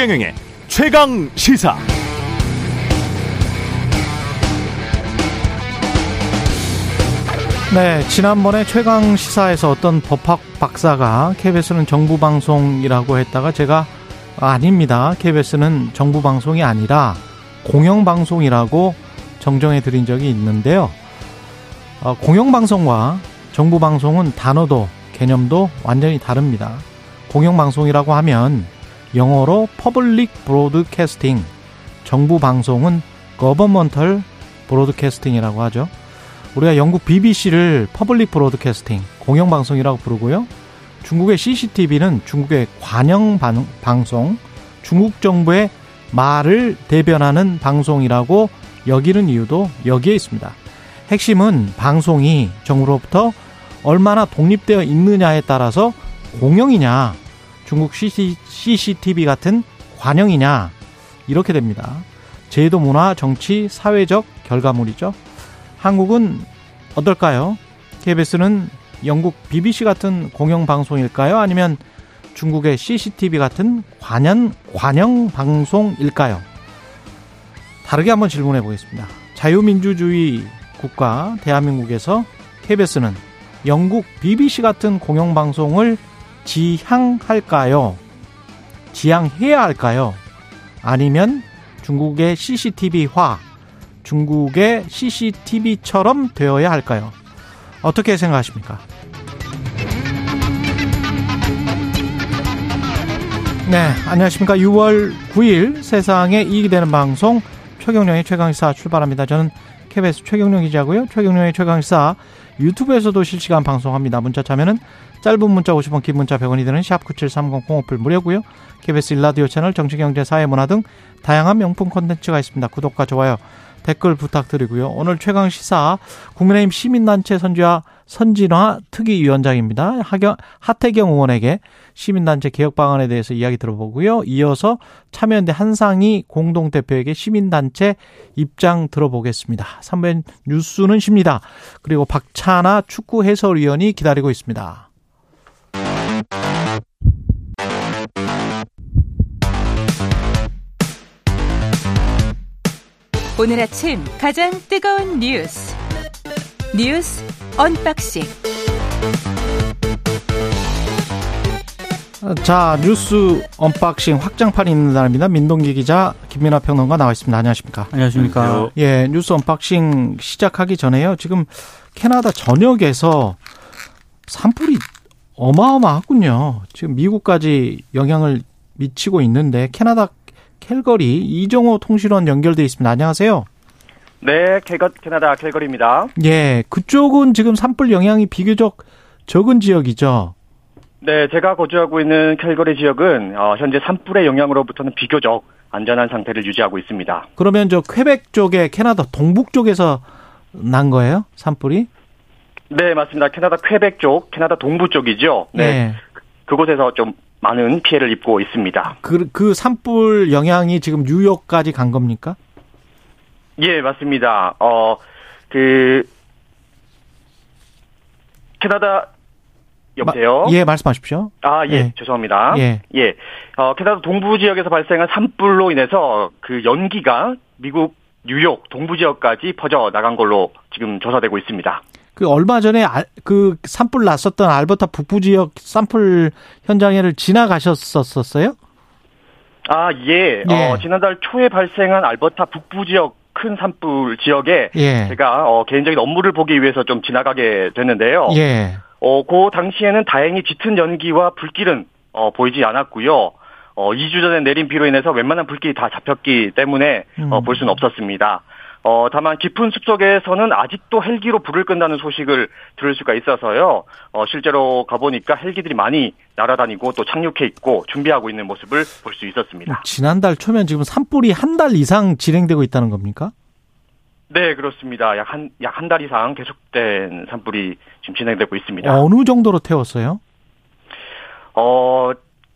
최경영의 최강 시사. 네, 지난번에 최강 시사에서 어떤 법학 박사가 KBS는 정부 방송이라고 했다가 제가 아닙니다. KBS는 정부 방송이 아니라 공영 방송이라고 정정해 드린 적이 있는데요. 어, 공영 방송과 정부 방송은 단어도 개념도 완전히 다릅니다. 공영 방송이라고 하면 영어로 public broadcasting, 정부 방송은 governmental broadcasting이라고 하죠. 우리가 영국 BBC를 public broadcasting, 공영방송이라고 부르고요. 중국의 CCTV는 중국의 관영 방송, 중국 정부의 말을 대변하는 방송이라고 여기는 이유도 여기에 있습니다. 핵심은 방송이 정부로부터 얼마나 독립되어 있느냐에 따라서 공영이냐, 중국 CCTV 같은 관영이냐, 이렇게 됩니다. 제도 문화, 정치, 사회적 결과물이죠. 한국은 어떨까요? KBS는 영국 BBC 같은 공영 방송일까요? 아니면 중국의 CCTV 같은 관연 관영 방송일까요? 다르게 한번 질문해 보겠습니다. 자유민주주의 국가 대한민국에서 KBS는 영국 BBC 같은 공영 방송을 지향할까요? 지향해야 할까요? 아니면 중국의 CCTV화 중국의 CCTV처럼 되어야 할까요? 어떻게 생각하십니까? 네, 안녕하십니까. 6월 9일 세상에 이익이 되는 방송 최경령의 최강시사 출발합니다. 저는 KBS 최경령 기자고요. 최경령의 최강시사 유튜브에서도 실시간 방송합니다. 문자 참여는 짧은 문자 50원, 긴 문자 100원이 드는 샵9730 공오플 무료고요. KBS 일라디오 채널 정치경제 사회문화 등 다양한 명품 콘텐츠가 있습니다. 구독과 좋아요 댓글 부탁드리고요. 오늘 최강 시사 국민의힘 시민단체 선지와 선진화 특위위원장입니다. 하경, 하태경 의원에게 시민단체 개혁 방안에 대해서 이야기 들어보고요. 이어서 참여연대 한상희 공동대표에게 시민단체 입장 들어보겠습니다. 3번 뉴스는 쉽니다. 그리고 박찬하 축구 해설위원이 기다리고 있습니다. 오늘 아침 가장 뜨거운 뉴스 뉴스 unboxing 자 뉴스 unboxing 확장판이 있는 날입니다. 민동기 기자 김민아 평론가 나와 있습니다. 안녕하십니까? 안녕하십니까? 예 뉴스 unboxing 시작하기 전에요. 지금 캐나다 전역에서 산불이 어마어마하군요. 지금 미국까지 영향을 미치고 있는데 캐나다 캘거리 이정호 통신원 연결돼 있습니다. 안녕하세요. 네, 캐나다 캘거리입니다. 예, 그쪽은 지금 산불 영향이 비교적 적은 지역이죠. 네, 제가 거주하고 있는 캘거리 지역은 어, 현재 산불의 영향으로부터는 비교적 안전한 상태를 유지하고 있습니다. 그러면 저 퀘벡 쪽에 캐나다 동북 쪽에서 난 거예요? 산불이? 네, 맞습니다. 캐나다 퀘벡 쪽, 캐나다 동부 쪽이죠. 네. 네. 그곳에서 좀 많은 피해를 입고 있습니다. 그, 그 산불 영향이 지금 뉴욕까지 간 겁니까? 예, 맞습니다. 어, 그, 캐나다, 여보세요? 마, 예, 말씀하십시오. 아, 예, 예, 죄송합니다. 예. 예. 어, 캐나다 동부 지역에서 발생한 산불로 인해서 그 연기가 미국 뉴욕 동부 지역까지 퍼져 나간 걸로 지금 조사되고 있습니다. 그 얼마 전에 그 산불 났었던 알버타 북부 지역 산불 현장에를 지나가셨었어요? 아, 예. 예. 어, 지난달 초에 발생한 알버타 북부 지역 큰 산불 지역에 예. 제가 어, 개인적인 업무를 보기 위해서 좀 지나가게 됐는데요. 예. 어, 그 당시에는 다행히 짙은 연기와 불길은 어, 보이지 않았고요. 어, 2주 전에 내린 비로 인해서 웬만한 불길이 다 잡혔기 때문에 어, 음. 볼 수는 없었습니다. 어, 다만 깊은 숲속에서는 아직도 헬기로 불을 끈다는 소식을 들을 수가 있어서요. 어, 실제로 가보니까 헬기들이 많이 날아다니고 또 착륙해 있고 준비하고 있는 모습을 볼 수 있었습니다. 지난달 초면 지금 산불이 한 달 이상 진행되고 있다는 겁니까? 네, 그렇습니다. 약 한, 약 한 달 이상 계속된 산불이 지금 진행되고 있습니다. 어느 정도로 태웠어요? 어,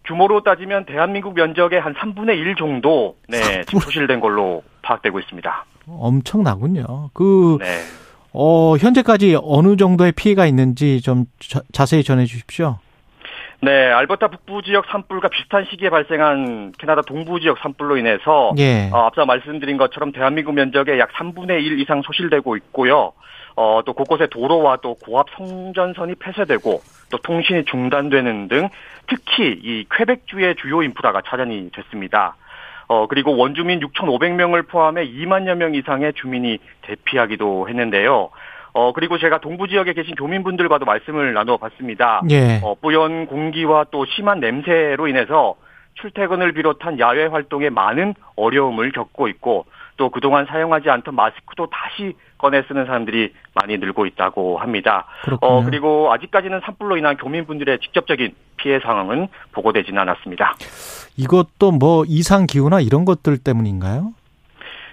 규모로 따지면 대한민국 면적의 한 3분의 1 정도, 네, 지금 소실된 걸로 파악되고 있습니다. 엄청나군요. 그, 네. 어, 현재까지 어느 정도의 피해가 있는지 좀 자, 세히 전해 주십시오. 네, 알버타 북부 지역 산불과 비슷한 시기에 발생한 캐나다 동부 지역 산불로 인해서 예. 어, 앞서 말씀드린 것처럼 대한민국 면적의 약 3분의 1 이상 소실되고 있고요. 어, 또 곳곳에 도로와 또 고압 송전선이 폐쇄되고 또 통신이 중단되는 등 특히 이 쾌백주의 주요 인프라가 차단이 됐습니다. 어, 그리고 원주민 6,500명을 포함해 2만여 명 이상의 주민이 대피하기도 했는데요. 어, 그리고 제가 동부 지역에 계신 교민분들과도 말씀을 나누어 봤습니다. 예. 어, 뿌연 공기와 또 심한 냄새로 인해서 출퇴근을 비롯한 야외 활동에 많은 어려움을 겪고 있고 또 그동안 사용하지 않던 마스크도 다시 꺼내 쓰는 사람들이 많이 늘고 있다고 합니다. 그렇군요. 어, 그리고 아직까지는 산불로 인한 교민분들의 직접적인 피해 상황은 보고되지는 않았습니다. 이것도 뭐 이상 기후나 이런 것들 때문인가요?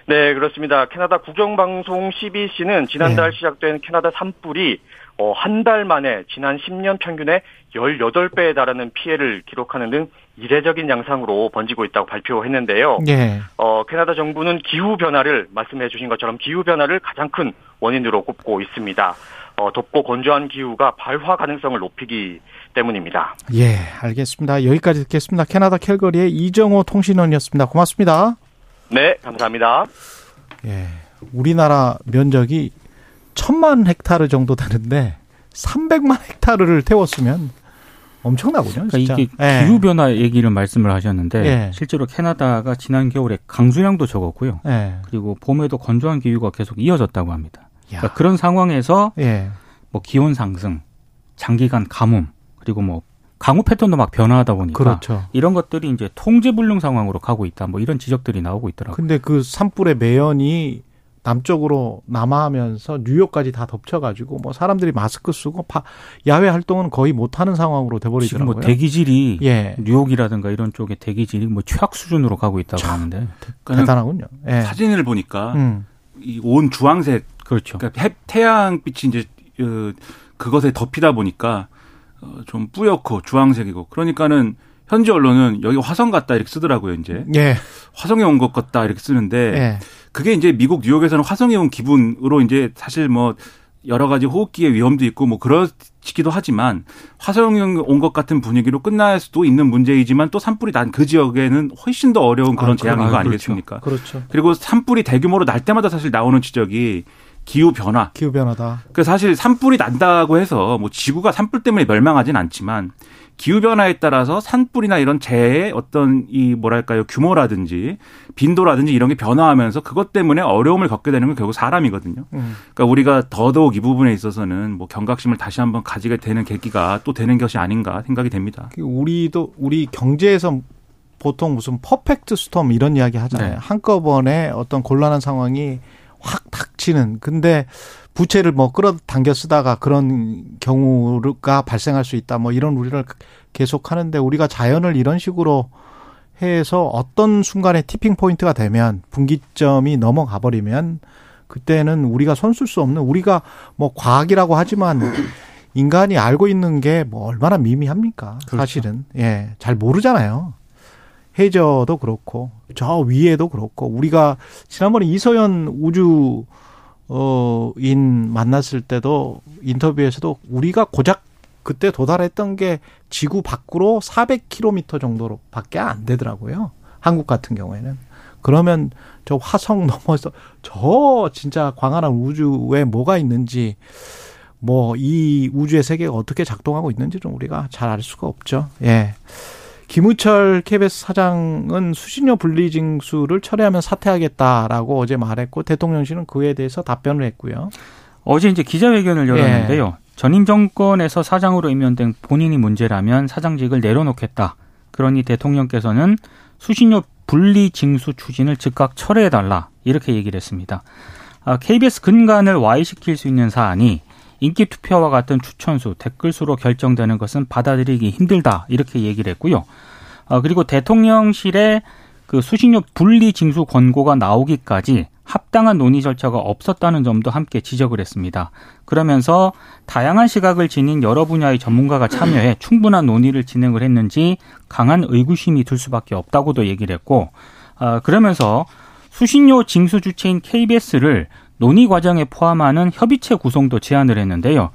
네, 그렇습니다. 캐나다 국영방송 CBC는 지난달 네. 시작된 캐나다 산불이 어, 한 달 만에 지난 10년 평균의 18배에 달하는 피해를 기록하는 등 이례적인 양상으로 번지고 있다고 발표했는데요. 예. 어, 캐나다 정부는 기후 변화를 말씀해 주신 것처럼 기후 변화를 가장 큰 원인으로 꼽고 있습니다. 어, 덥고 건조한 기후가 발화 가능성을 높이기 때문입니다. 예, 알겠습니다. 여기까지 듣겠습니다. 캐나다 캘거리의 이정호 통신원이었습니다. 고맙습니다. 네, 감사합니다. 예, 우리나라 면적이 천만 헥타르 정도 되는데 300만 헥타르를 태웠으면 엄청나군요. 그러니까 이게 예. 기후 변화 얘기를 말씀을 하셨는데 예. 실제로 캐나다가 지난 겨울에 강수량도 적었고요. 예. 그리고 봄에도 건조한 기후가 계속 이어졌다고 합니다. 그러니까 그런 상황에서 예. 뭐 기온 상승, 장기간 가뭄, 그리고 뭐 강우 패턴도 막 변화하다 보니까 그렇죠. 이런 것들이 이제 통제 불능 상황으로 가고 있다. 뭐 이런 지적들이 나오고 있더라고요. 근데 그 산불의 매연이 남쪽으로 남하하면서 뉴욕까지 다 덮쳐가지고 뭐 사람들이 마스크 쓰고 바, 야외 활동은 거의 못하는 상황으로 돼버리더라고요. 지금 뭐 대기질이 예. 뉴욕이라든가 이런 쪽에 대기질이 뭐 최악 수준으로 가고 있다고 하는데 대단하군요. 예. 사진을 보니까 음. 이온 주황색 그렇죠. 그러니까 태양빛이 이제 어, 그것에 덮이다 보니까 어, 좀 뿌옇고 주황색이고 그러니까는 현지 언론은 여기 화성 같다 이렇게 쓰더라고요 이제 예. 화성에 온 것 같다 이렇게 쓰는데 예. 그게 이제 미국 뉴욕에서는 화성에 온 기분으로 이제 사실 뭐 여러 가지 호흡기의 위험도 있고 뭐 그렇기도 하지만 화성에 온 것 같은 분위기로 끝날 수도 있는 문제이지만 또 산불이 난 그 지역에는 훨씬 더 어려운 그런 아, 재앙인 거 아, 아니겠습니까? 그렇죠. 그렇죠. 그리고 산불이 대규모로 날 때마다 사실 나오는 지적이 기후 변화. 기후 변화다. 그 사실 산불이 난다고 해서 뭐 지구가 산불 때문에 멸망하진 않지만 기후 변화에 따라서 산불이나 이런 재해의 어떤 이 뭐랄까요 규모라든지 빈도라든지 이런 게 변화하면서 그것 때문에 어려움을 겪게 되는 건 결국 사람이거든요. 음. 그러니까 우리가 더더욱 이 부분에 있어서는 뭐 경각심을 다시 한번 가지게 되는 계기가 또 되는 것이 아닌가 생각이 됩니다. 그 우리도 우리 경제에서 보통 무슨 퍼펙트 스톰 이런 이야기 하잖아요. 네. 한꺼번에 어떤 곤란한 상황이 확 닥치는. 근데 부채를 뭐 끌어당겨 쓰다가 그런 경우가 발생할 수 있다. 뭐 이런 우리를 계속 하는데 우리가 자연을 이런 식으로 해서 어떤 순간에 tipping point가 되면 분기점이 넘어가 버리면 그때는 우리가 손쓸 수 없는 우리가 뭐 과학이라고 하지만 인간이 알고 있는 게 뭐 얼마나 미미합니까? 그렇죠. 사실은 예, 잘 모르잖아요. 해저도 그렇고 저 위에도 그렇고 우리가 지난번에 이소연 우주 어 인 만났을 때도 인터뷰에서도 우리가 고작 그때 도달했던 게 지구 밖으로 400km 정도로 밖에 안 되더라고요. 한국 같은 경우에는. 그러면 저 화성 넘어서 저 진짜 광활한 우주에 뭐가 있는지 뭐 이 우주의 세계가 어떻게 작동하고 있는지는 우리가 잘 알 수가 없죠. 예. 김우철 KBS 사장은 수신료 분리징수를 철회하면 사퇴하겠다라고 어제 말했고 대통령실은 그에 대해서 답변을 했고요. 어제 이제 기자회견을 열었는데요. 예. 전임 정권에서 사장으로 임명된 본인이 문제라면 사장직을 내려놓겠다. 그러니 대통령께서는 수신료 분리 징수 추진을 즉각 철회해달라. 이렇게 얘기를 했습니다. KBS 아, 근간을 와해시킬 수 있는 사안이 인기 투표와 같은 추천수, 댓글수로 결정되는 것은 받아들이기 힘들다. 이렇게 얘기를 했고요. 어, 그리고 대통령실의 그 수신료 분리 징수 권고가 나오기까지 합당한 논의 절차가 없었다는 점도 함께 지적을 했습니다. 그러면서 다양한 시각을 지닌 여러 분야의 전문가가 참여해 충분한 논의를 진행을 했는지 강한 의구심이 들 수밖에 없다고도 얘기를 했고, 어, 그러면서 수신료 징수 주체인 KBS를 논의 과정에 포함하는 협의체 구성도 제안을 했는데요.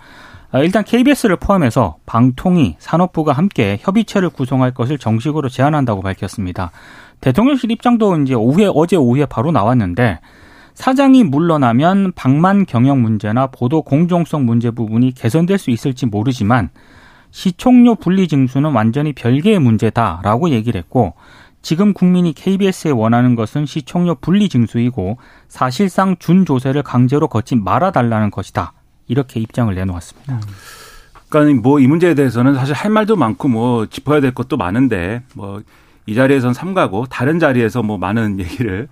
아, 일단 KBS를 포함해서 방통위, 산업부가 함께 협의체를 구성할 것을 정식으로 제안한다고 밝혔습니다. 대통령실 입장도 이제 오후에 어제 오후에 바로 나왔는데 사장이 물러나면 방만 경영 문제나 보도 공정성 문제 부분이 개선될 수 있을지 모르지만 시총료 분리 징수는 완전히 별개의 문제다라고 얘기를 했고 지금 국민이 KBS에 원하는 것은 시총료 분리 징수이고 사실상 준조세를 강제로 걷지 말아달라는 것이다. 이렇게 입장을 내놓았습니다. 음. 그러니까 뭐 이 문제에 대해서는 사실 할 말도 많고 뭐 짚어야 될 것도 많은데 뭐 이 자리에선 삼가고 다른 자리에서 뭐 많은 얘기를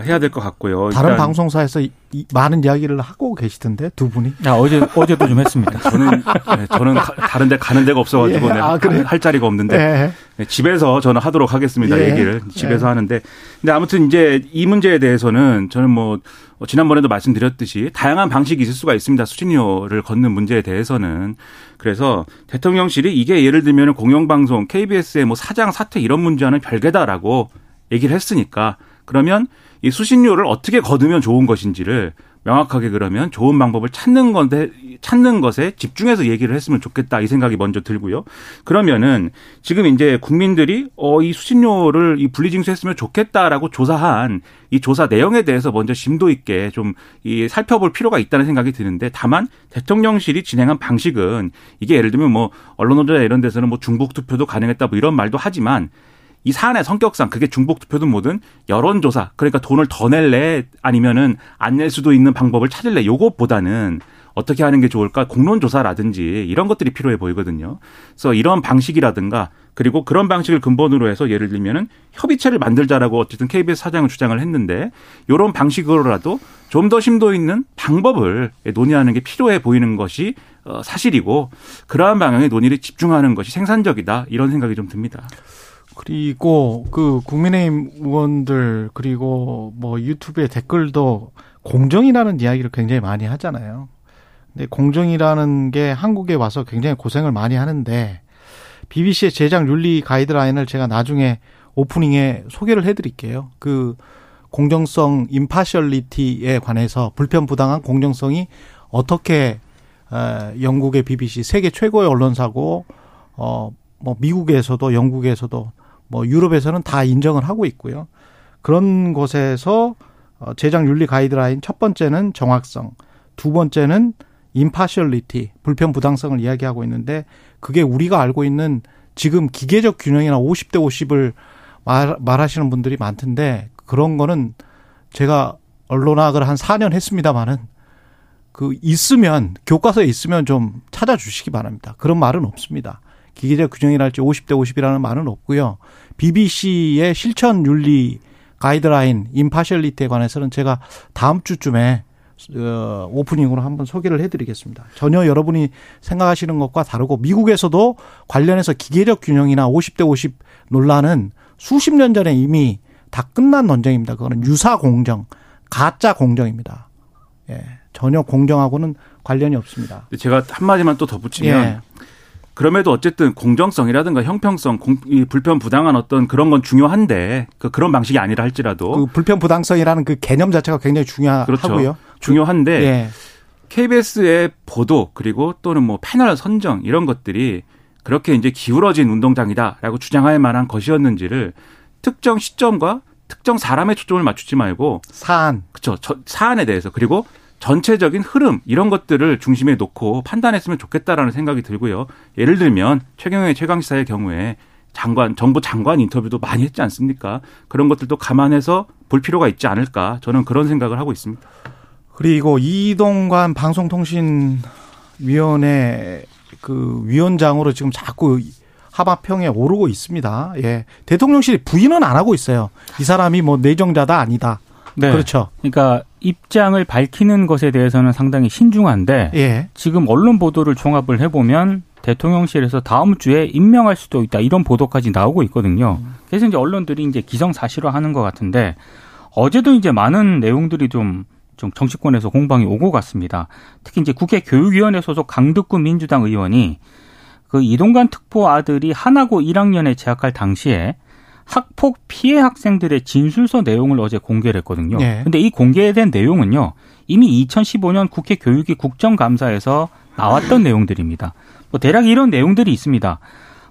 해야 될 것 같고요. 다른 방송사에서 이, 이, 많은 이야기를 하고 계시던데 두 분이? 야, 어제 어제도 좀 했습니다. 저는 네, 저는 가, 다른데 가는 데가 없어가지고 예, 아, 그래? 할 자리가 없는데 예. 네, 집에서 저는 하도록 하겠습니다. 예. 얘기를 집에서 예. 하는데 근데 아무튼 이제 이 문제에 대해서는 저는 뭐 지난번에도 말씀드렸듯이 다양한 방식이 있을 수가 있습니다. 수신료를 걷는 문제에 대해서는 그래서 대통령실이 이게 예를 들면 공영방송 KBS의 뭐 사장 사퇴 이런 문제와는 별개다라고 얘기를 했으니까 그러면 이 수신료를 어떻게 거두면 좋은 것인지를 명확하게 그러면 좋은 방법을 찾는 건데 찾는 것에 집중해서 얘기를 했으면 좋겠다 이 생각이 먼저 들고요. 그러면은 지금 이제 국민들이 어 이 수신료를 이 분리징수했으면 좋겠다라고 조사한 이 조사 내용에 대해서 먼저 심도 있게 좀 이 살펴볼 필요가 있다는 생각이 드는데 다만 대통령실이 진행한 방식은 이게 예를 들면 뭐 언론 노조나 이런 데서는 뭐 중복 투표도 가능했다 뭐 이런 말도 하지만 이 사안의 성격상 그게 중복 투표든 뭐든 여론조사 그러니까 돈을 더 낼래 아니면은 안 낼 수도 있는 방법을 찾을래 요것보다는 어떻게 하는 게 좋을까 공론조사라든지 이런 것들이 필요해 보이거든요. 그래서 이런 방식이라든가 그리고 그런 방식을 근본으로 해서 예를 들면은 협의체를 만들자라고 어쨌든 KBS 사장은 주장을 했는데 이런 방식으로라도 좀 더 심도 있는 방법을 논의하는 게 필요해 보이는 것이 어, 사실이고 그러한 방향의 논의를 집중하는 것이 생산적이다 이런 생각이 좀 듭니다. 그리고 그 국민의힘 의원들 그리고 뭐 유튜브에 댓글도 공정이라는 이야기를 굉장히 많이 하잖아요. 근데 공정이라는 게 한국에 와서 굉장히 고생을 많이 하는데 BBC의 제작 윤리 가이드라인을 제가 나중에 오프닝에 소개를 해드릴게요. 그 공정성 임파셜리티에 관해서 불편 부당한 공정성이 어떻게 어, 영국의 BBC 세계 최고의 언론사고 어뭐 미국에서도 영국에서도 뭐 유럽에서는 다 인정을 하고 있고요. 그런 곳에서 어, 제작 윤리 가이드라인 첫 번째는 정확성, 두 번째는 임파셜리티, 불편 부당성을 이야기하고 있는데 그게 우리가 알고 있는 지금 기계적 균형이나 50대 50을 말, 말하시는 분들이 많던데 그런 거는 제가 언론학을 한 4년 했습니다마는 그 있으면 교과서에 있으면 좀 찾아주시기 바랍니다. 그런 말은 없습니다. 기계적 균형이랄지 50대 50이라는 말은 없고요. BBC의 실천 윤리 가이드라인 임파셜리티에 관해서는 제가 다음 주쯤에 어, 오프닝으로 한번 소개를 해드리겠습니다. 전혀 여러분이 생각하시는 것과 다르고 미국에서도 관련해서 기계적 균형이나 50대 50 논란은 수십 년 전에 이미 다 끝난 논쟁입니다. 그거는 유사 공정, 가짜 공정입니다. 예, 전혀 공정하고는 관련이 없습니다. 제가 한 마디만 또 덧붙이면 예. 그럼에도 어쨌든 공정성이라든가 형평성, 공, 이 불편 부당한 어떤 그런 건 중요한데 그 그런 방식이 아니라 할지라도 그 불편 부당성이라는 그 개념 자체가 굉장히 중요하고요. 그렇죠. 중요한데 예. KBS의 보도 그리고 또는 뭐 패널 선정 이런 것들이 그렇게 이제 기울어진 운동장이다라고 주장할 만한 것이었는지를 특정 시점과 특정 사람의 초점을 맞추지 말고 사안 그렇죠 사안에 대해서 그리고 전체적인 흐름 이런 것들을 중심에 놓고 판단했으면 좋겠다라는 생각이 들고요. 예를 들면 최경영의 최강시사의 경우에 장관 정부 장관 인터뷰도 많이 했지 않습니까? 그런 것들도 감안해서 볼 필요가 있지 않을까 저는 그런 생각을 하고 있습니다. 그리고 이동관 방송통신위원회 그 위원장으로 지금 자꾸 하마평에 오르고 있습니다. 예. 대통령실이 부인은 안 하고 있어요. 이 사람이 뭐 내정자다 아니다. 네. 그렇죠. 그러니까 입장을 밝히는 것에 대해서는 상당히 신중한데 예. 지금 언론 보도를 종합을 해보면 대통령실에서 다음 주에 임명할 수도 있다 이런 보도까지 나오고 있거든요. 그래서 이제 언론들이 이제 기성사실화하는 것 같은데 어제도 이제 많은 내용들이 좀, 좀 정치권에서 공방이 오고 갔습니다. 특히 이제 국회 교육위원회 소속 강득구 민주당 의원이 그 이동관 특보 아들이 하나고 1학년에 재학할 당시에 학폭 피해 학생들의 진술서 내용을 어제 공개를 했거든요. 네. 근데 이 공개된 내용은요. 이미 2015년 국회 교육위 국정감사에서 나왔던 내용들입니다. 뭐 대략 이런 내용들이 있습니다.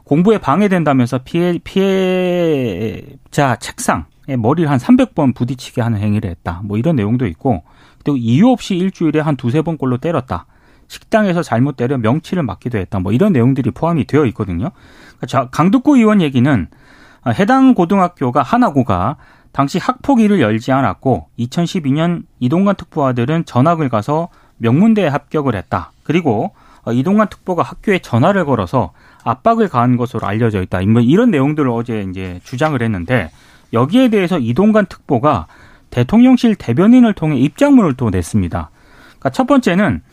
공부에 방해된다면서 피해 피해자 책상에 머리를 한 300번 부딪히게 하는 행위를 했다. 뭐 이런 내용도 있고 또 이유 없이 일주일에 한 두세 번꼴로 때렸다. 식당에서 잘못 때려 명치를 맞기도 했다. 뭐 이런 내용들이 포함이 되어 있거든요. 자, 강덕구 의원 얘기는 해당 고등학교가 하나고가 당시 학폭위를 열지 않았고 2012년 이동관 특보아들은 전학을 가서 명문대에 합격을 했다. 그리고 이동관 특보가 학교에 전화를 걸어서 압박을 가한 것으로 알려져 있다. 뭐 이런 내용들을 어제 이제 주장을 했는데 여기에 대해서 이동관 특보가 대통령실 대변인을 통해 입장문을 또 냈습니다. 그러니까 첫 번째는 어,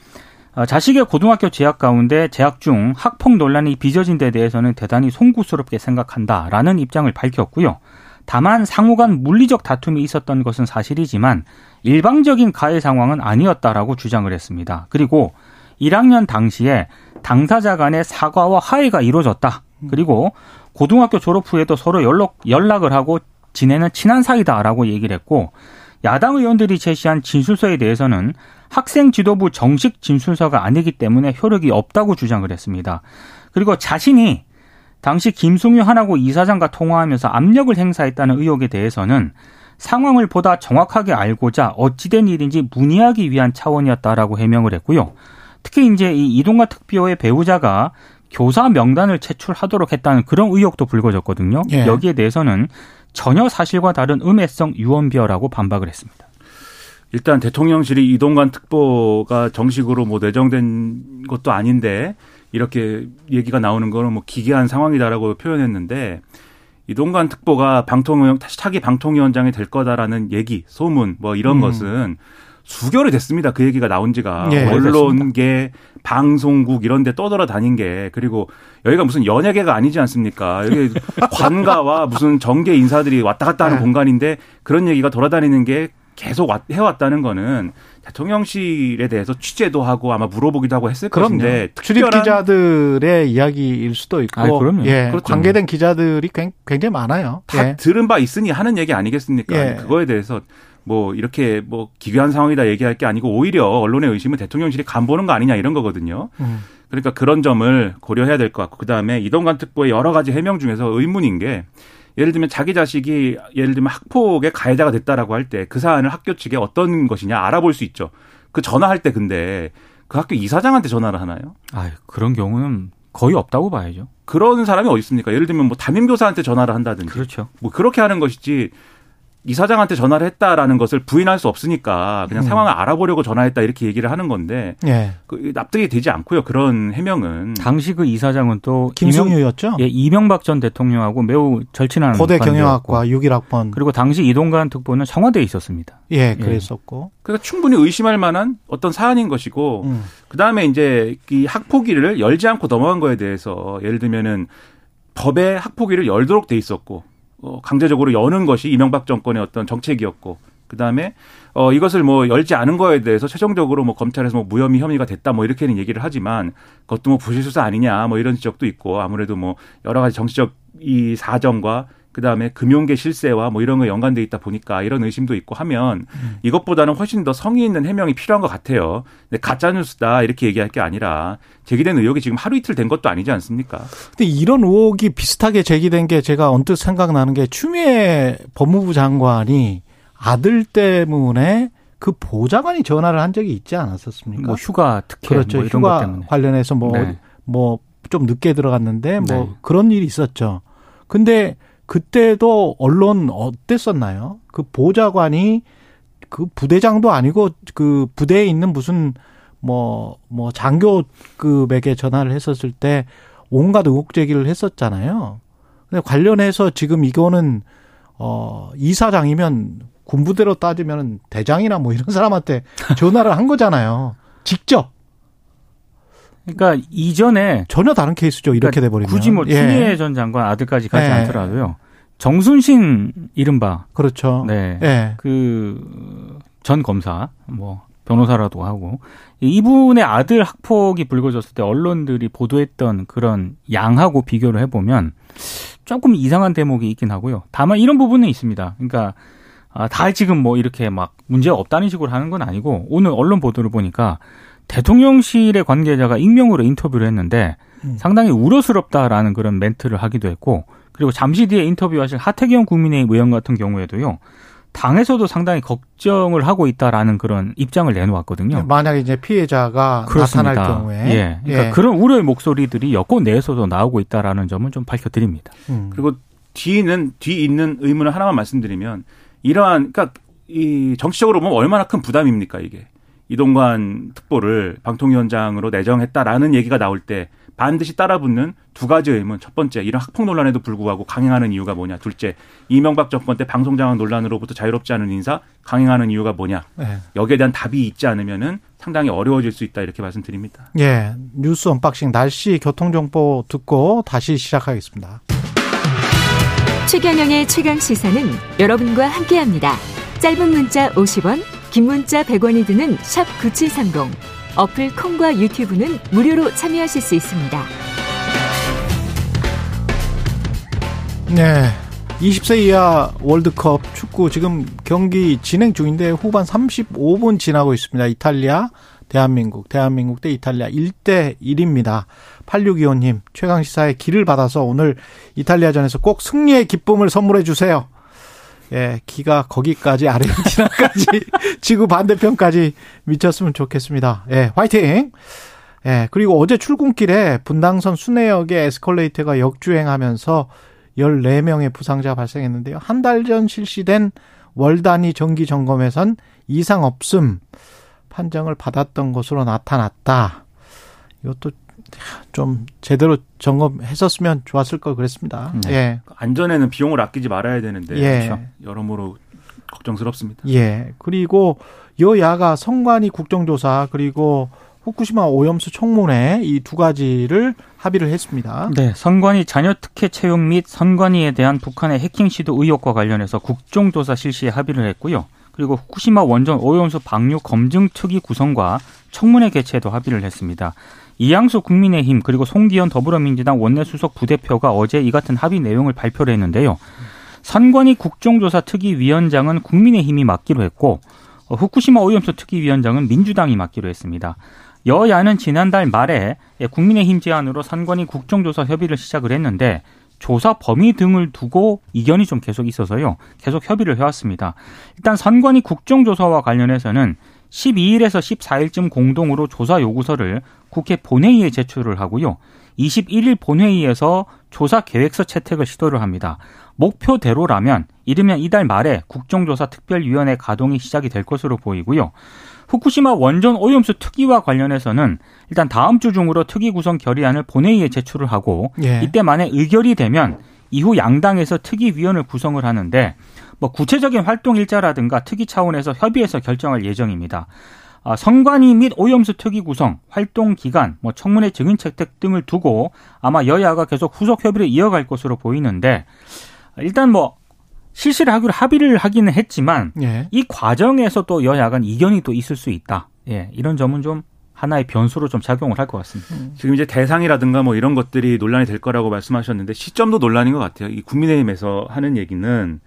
자식의 고등학교 재학 가운데 재학 중 학폭 논란이 빚어진 데 대해서는 대단히 송구스럽게 생각한다라는 입장을 밝혔고요. 다만 상호 간 물리적 다툼이 있었던 것은 사실이지만 일방적인 가해 상황은 아니었다라고 주장을 했습니다. 그리고 1학년 당시에 당사자 간의 사과와 화해가 이루어졌다. 그리고 고등학교 졸업 후에도 서로 연락, 연락을 하고 지내는 친한 사이다라고 얘기를 했고 야당 의원들이 제시한 진술서에 대해서는 학생 지도부 정식 진술서가 아니기 때문에 효력이 없다고 주장을 했습니다. 그리고 자신이 당시 김승유 하나고 이사장과 통화하면서 압력을 행사했다는 의혹에 대해서는 상황을 보다 정확하게 알고자 어찌된 일인지 문의하기 위한 차원이었다라고 해명을 했고요. 특히 이제 이 이동관 특비호의 배우자가 교사 명단을 제출하도록 했다는 그런 의혹도 불거졌거든요. 예. 여기에 대해서는 전혀 사실과 다른 음해성 유언비어라고 반박을 했습니다. 일단 대통령실이 이동관 특보가 정식으로 뭐 내정된 것도 아닌데 이렇게 얘기가 나오는 거는 뭐 기괴한 상황이다라고 표현했는데 이동관 특보가 방통위원 차기 방통위원장이 될 거다라는 얘기, 소문 뭐 이런 음. 것은 수개월이 됐습니다. 그 얘기가 나온 지가 예, 언론계, 방송국 이런 데 떠돌아 다닌 게 그리고 여기가 무슨 연예계가 아니지 않습니까? 여기 관가와 무슨 정계 인사들이 왔다 갔다 하는 네. 공간인데 그런 얘기가 돌아다니는 게 계속 해왔다는 거는 대통령실에 대해서 취재도 하고 아마 물어보기도 하고 했을 그럼요. 것인데 출입 기자들의 이야기일 수도 있고 아, 그럼요. 예, 그렇죠. 관계된 기자들이 굉장히 많아요. 다 예. 들은 바 있으니 하는 얘기 아니겠습니까? 예. 그거에 대해서 뭐 이렇게 뭐 기괴한 상황이다 얘기할 게 아니고 오히려 언론의 의심은 대통령실이 간보는 거 아니냐 이런 거거든요. 음. 그러니까 그런 점을 고려해야 될 것 같고 그다음에 이동관 특보의 여러 가지 해명 중에서 의문인 게 예를 들면 자기 자식이 예를 들면 학폭의 가해자가 됐다라고 할 때 그 사안을 학교 측에 어떤 것이냐 알아볼 수 있죠. 그 전화할 때 근데 그 학교 이사장한테 전화를 하나요? 아, 그런 경우는 거의 없다고 봐야죠. 그런 사람이 어디 있습니까? 예를 들면 뭐 담임 교사한테 전화를 한다든지. 그렇죠. 뭐 그렇게 하는 것이지 이사장한테 전화를 했다라는 것을 부인할 수 없으니까 그냥 음. 상황을 알아보려고 전화했다 이렇게 얘기를 하는 건데 예. 그 납득이 되지 않고요. 그런 해명은 당시 그 이사장은 또 김승유였죠. 예, 이명박 전 대통령하고 매우 절친한 고대 경영학과 6일학번 그리고 당시 이동관 특보는 청와대에 있었습니다. 예, 예. 그랬었고. 예. 그러니까 충분히 의심할 만한 어떤 사안인 것이고 음. 그 다음에 이제 이 학폭위를 열지 않고 넘어간 거에 대해서 예를 들면은 법에 학폭위를 열도록 돼 있었고 어, 강제적으로 여는 것이 이명박 정권의 어떤 정책이었고 그다음에 어 이것을 뭐 열지 않은 거에 대해서 최종적으로 뭐 검찰에서 뭐 무혐의 혐의가 됐다 뭐 이렇게는 얘기를 하지만 그것도 뭐 부실 수사 아니냐 뭐 이런 지적도 있고 아무래도 뭐 여러 가지 정치적 이 사정과 그다음에 금융계 실세와 뭐 이런 거 연관돼 있다 보니까 이런 의심도 있고 하면 음. 이것보다는 훨씬 더 성의 있는 해명이 필요한 것 같아요. 근데 가짜 뉴스다 이렇게 얘기할 게 아니라 제기된 의혹이 지금 하루 이틀 된 것도 아니지 않습니까? 근데 이런 의혹이 비슷하게 제기된 게 제가 언뜻 생각나는 게 추미애 법무부 장관이 아들 때문에 그 보좌관이 전화를 한 적이 있지 않았었습니까? 뭐 휴가 특혜 그렇죠. 뭐 휴가 관련해서 뭐 뭐좀 네. 늦게 들어갔는데 뭐 네. 그런 일이 있었죠. 근데 그때도 언론 어땠었나요? 그 보좌관이 그 부대장도 아니고 그 부대에 있는 무슨 뭐, 뭐 장교급에게 전화를 했었을 때 온갖 의혹 제기를 했었잖아요. 근데 관련해서 지금 이거는 어, 이사장이면 군부대로 따지면 대장이나 뭐 이런 사람한테 전화를 한 거잖아요. 직접. 그러니까 이전에 전혀 다른 케이스죠. 이렇게 그러니까 돼버리면 굳이 뭐 추미애 예. 전 장관 아들까지 가지 예. 않더라도요. 정순신 이른바 그렇죠. 네. 예. 그전 검사 뭐 변호사라도 하고 이분의 아들 학폭이 불거졌을 때 언론들이 보도했던 그런 양하고 비교를 해보면 조금 이상한 대목이 있긴 하고요. 다만 이런 부분은 있습니다. 그러니까 아, 다 지금 뭐 이렇게 막 문제가 없다는 식으로 하는 건 아니고 오늘 언론 보도를 보니까 대통령실의 관계자가 익명으로 인터뷰를 했는데 음. 상당히 우려스럽다라는 그런 멘트를 하기도 했고 그리고 잠시 뒤에 인터뷰하실 하태경 국민의힘 의원 같은 경우에도요. 당에서도 상당히 걱정을 하고 있다라는 그런 입장을 내놓았거든요. 만약에 이제 피해자가 그렇습니다. 나타날 경우에 예. 그러니까 예. 그런 우려의 목소리들이 여권 내에서도 나오고 있다라는 점은 좀 밝혀드립니다. 음. 그리고 뒤는 뒤 있는 의문을 하나만 말씀드리면 이러한 그러니까 이 정치적으로 보면 얼마나 큰 부담입니까 이게 이동관 특보를 방통위원장으로 내정했다라는 얘기가 나올 때 반드시 따라붙는 두 가지 의문. 첫 번째, 이런 학폭 논란에도 불구하고 강행하는 이유가 뭐냐. 둘째, 이명박 정권 때 방송장악 논란으로부터 자유롭지 않은 인사 강행하는 이유가 뭐냐. 네. 여기에 대한 답이 있지 않으면은 상당히 어려워질 수 있다 이렇게 말씀드립니다. 예. 뉴스 unboxing 날씨 교통 정보 듣고 다시 시작하겠습니다. 최경영의 최강 시사는 여러분과 함께합니다. 짧은 문자 50원, 긴 문자 100원이 드는 샵 9730. 어플 콩과 유튜브는 무료로 참여하실 수 있습니다. 네. 20세 이하 월드컵 축구 지금 경기 진행 중인데 후반 35분 지나고 있습니다. 이탈리아, 대한민국, 대한민국 대 이탈리아 1대 1입니다. 8625님, 최강시사의 길을 받아서 오늘 이탈리아전에서 꼭 승리의 기쁨을 선물해 주세요. 예, 기가 거기까지 아르헨티나까지 지구 반대편까지 미쳤으면 좋겠습니다. 예, 화이팅! 예, 그리고 어제 출근길에 분당선 순회역에 에스컬레이터가 역주행하면서 14명의 부상자가 발생했는데요. 한 달 전 실시된 월 단위 정기 점검에선 이상 없음 판정을 받았던 것으로 나타났다. 이것도 좀 제대로 점검했었으면 좋았을 걸 그랬습니다. 네. 예. 안전에는 비용을 아끼지 말아야 되는데 예. 그렇죠. 여러모로 걱정스럽습니다. 예. 그리고 여야가 성관이 국정조사 그리고 후쿠시마 오염수 청문회 이 두 가지를 합의를 했습니다. 네, 선관위 자녀 특혜 채용 및 선관위에 대한 북한의 해킹 시도 의혹과 관련해서 국정조사 실시에 합의를 했고요. 그리고 후쿠시마 원전 오염수 방류 검증 특위 구성과 청문회 개최에도 합의를 했습니다. 이양수 국민의힘 그리고 송기현 더불어민주당 원내수석 부대표가 어제 이 같은 합의 내용을 발표를 했는데요. 선관위 국정조사 특위위원장은 국민의힘이 맡기로 했고 어, 후쿠시마 오염수 특위위원장은 민주당이 맡기로 했습니다. 여야는 지난달 말에 국민의힘 제안으로 선관위 국정조사 협의를 시작을 했는데 조사 범위 등을 두고 이견이 좀 계속 있어서요. 계속 협의를 해왔습니다. 일단 선관위 국정조사와 관련해서는 12일에서 14일쯤 공동으로 조사 요구서를 국회 본회의에 제출을 하고요. 21일 본회의에서 조사 계획서 채택을 시도를 합니다. 목표대로라면 이르면 이달 말에 국정조사 특별위원회 가동이 시작이 될 것으로 보이고요. 후쿠시마 원전 오염수 특위와 관련해서는 일단 다음 주 중으로 특위 구성 결의안을 본회의에 제출을 하고 예. 이때 만에 의결이 되면 이후 양당에서 특위위원을 구성을 하는데 뭐 구체적인 활동 일자라든가 특위 차원에서 협의해서 결정할 예정입니다. 아, 성관위 및 오염수 특위 구성, 활동 기간, 뭐 청문회 증인 채택 등을 두고 아마 여야가 계속 후속 협의를 이어갈 것으로 보이는데 일단 뭐 실시를 하기로 합의를 하기는 했지만 예. 이 과정에서 또 여야 간 이견이 또 있을 수 있다. 예, 이런 점은 좀 하나의 변수로 좀 작용을 할 것 같습니다. 음. 지금 이제 대상이라든가 뭐 이런 것들이 논란이 될 거라고 말씀하셨는데 시점도 논란인 것 같아요. 이 국민의힘에서 하는 얘기는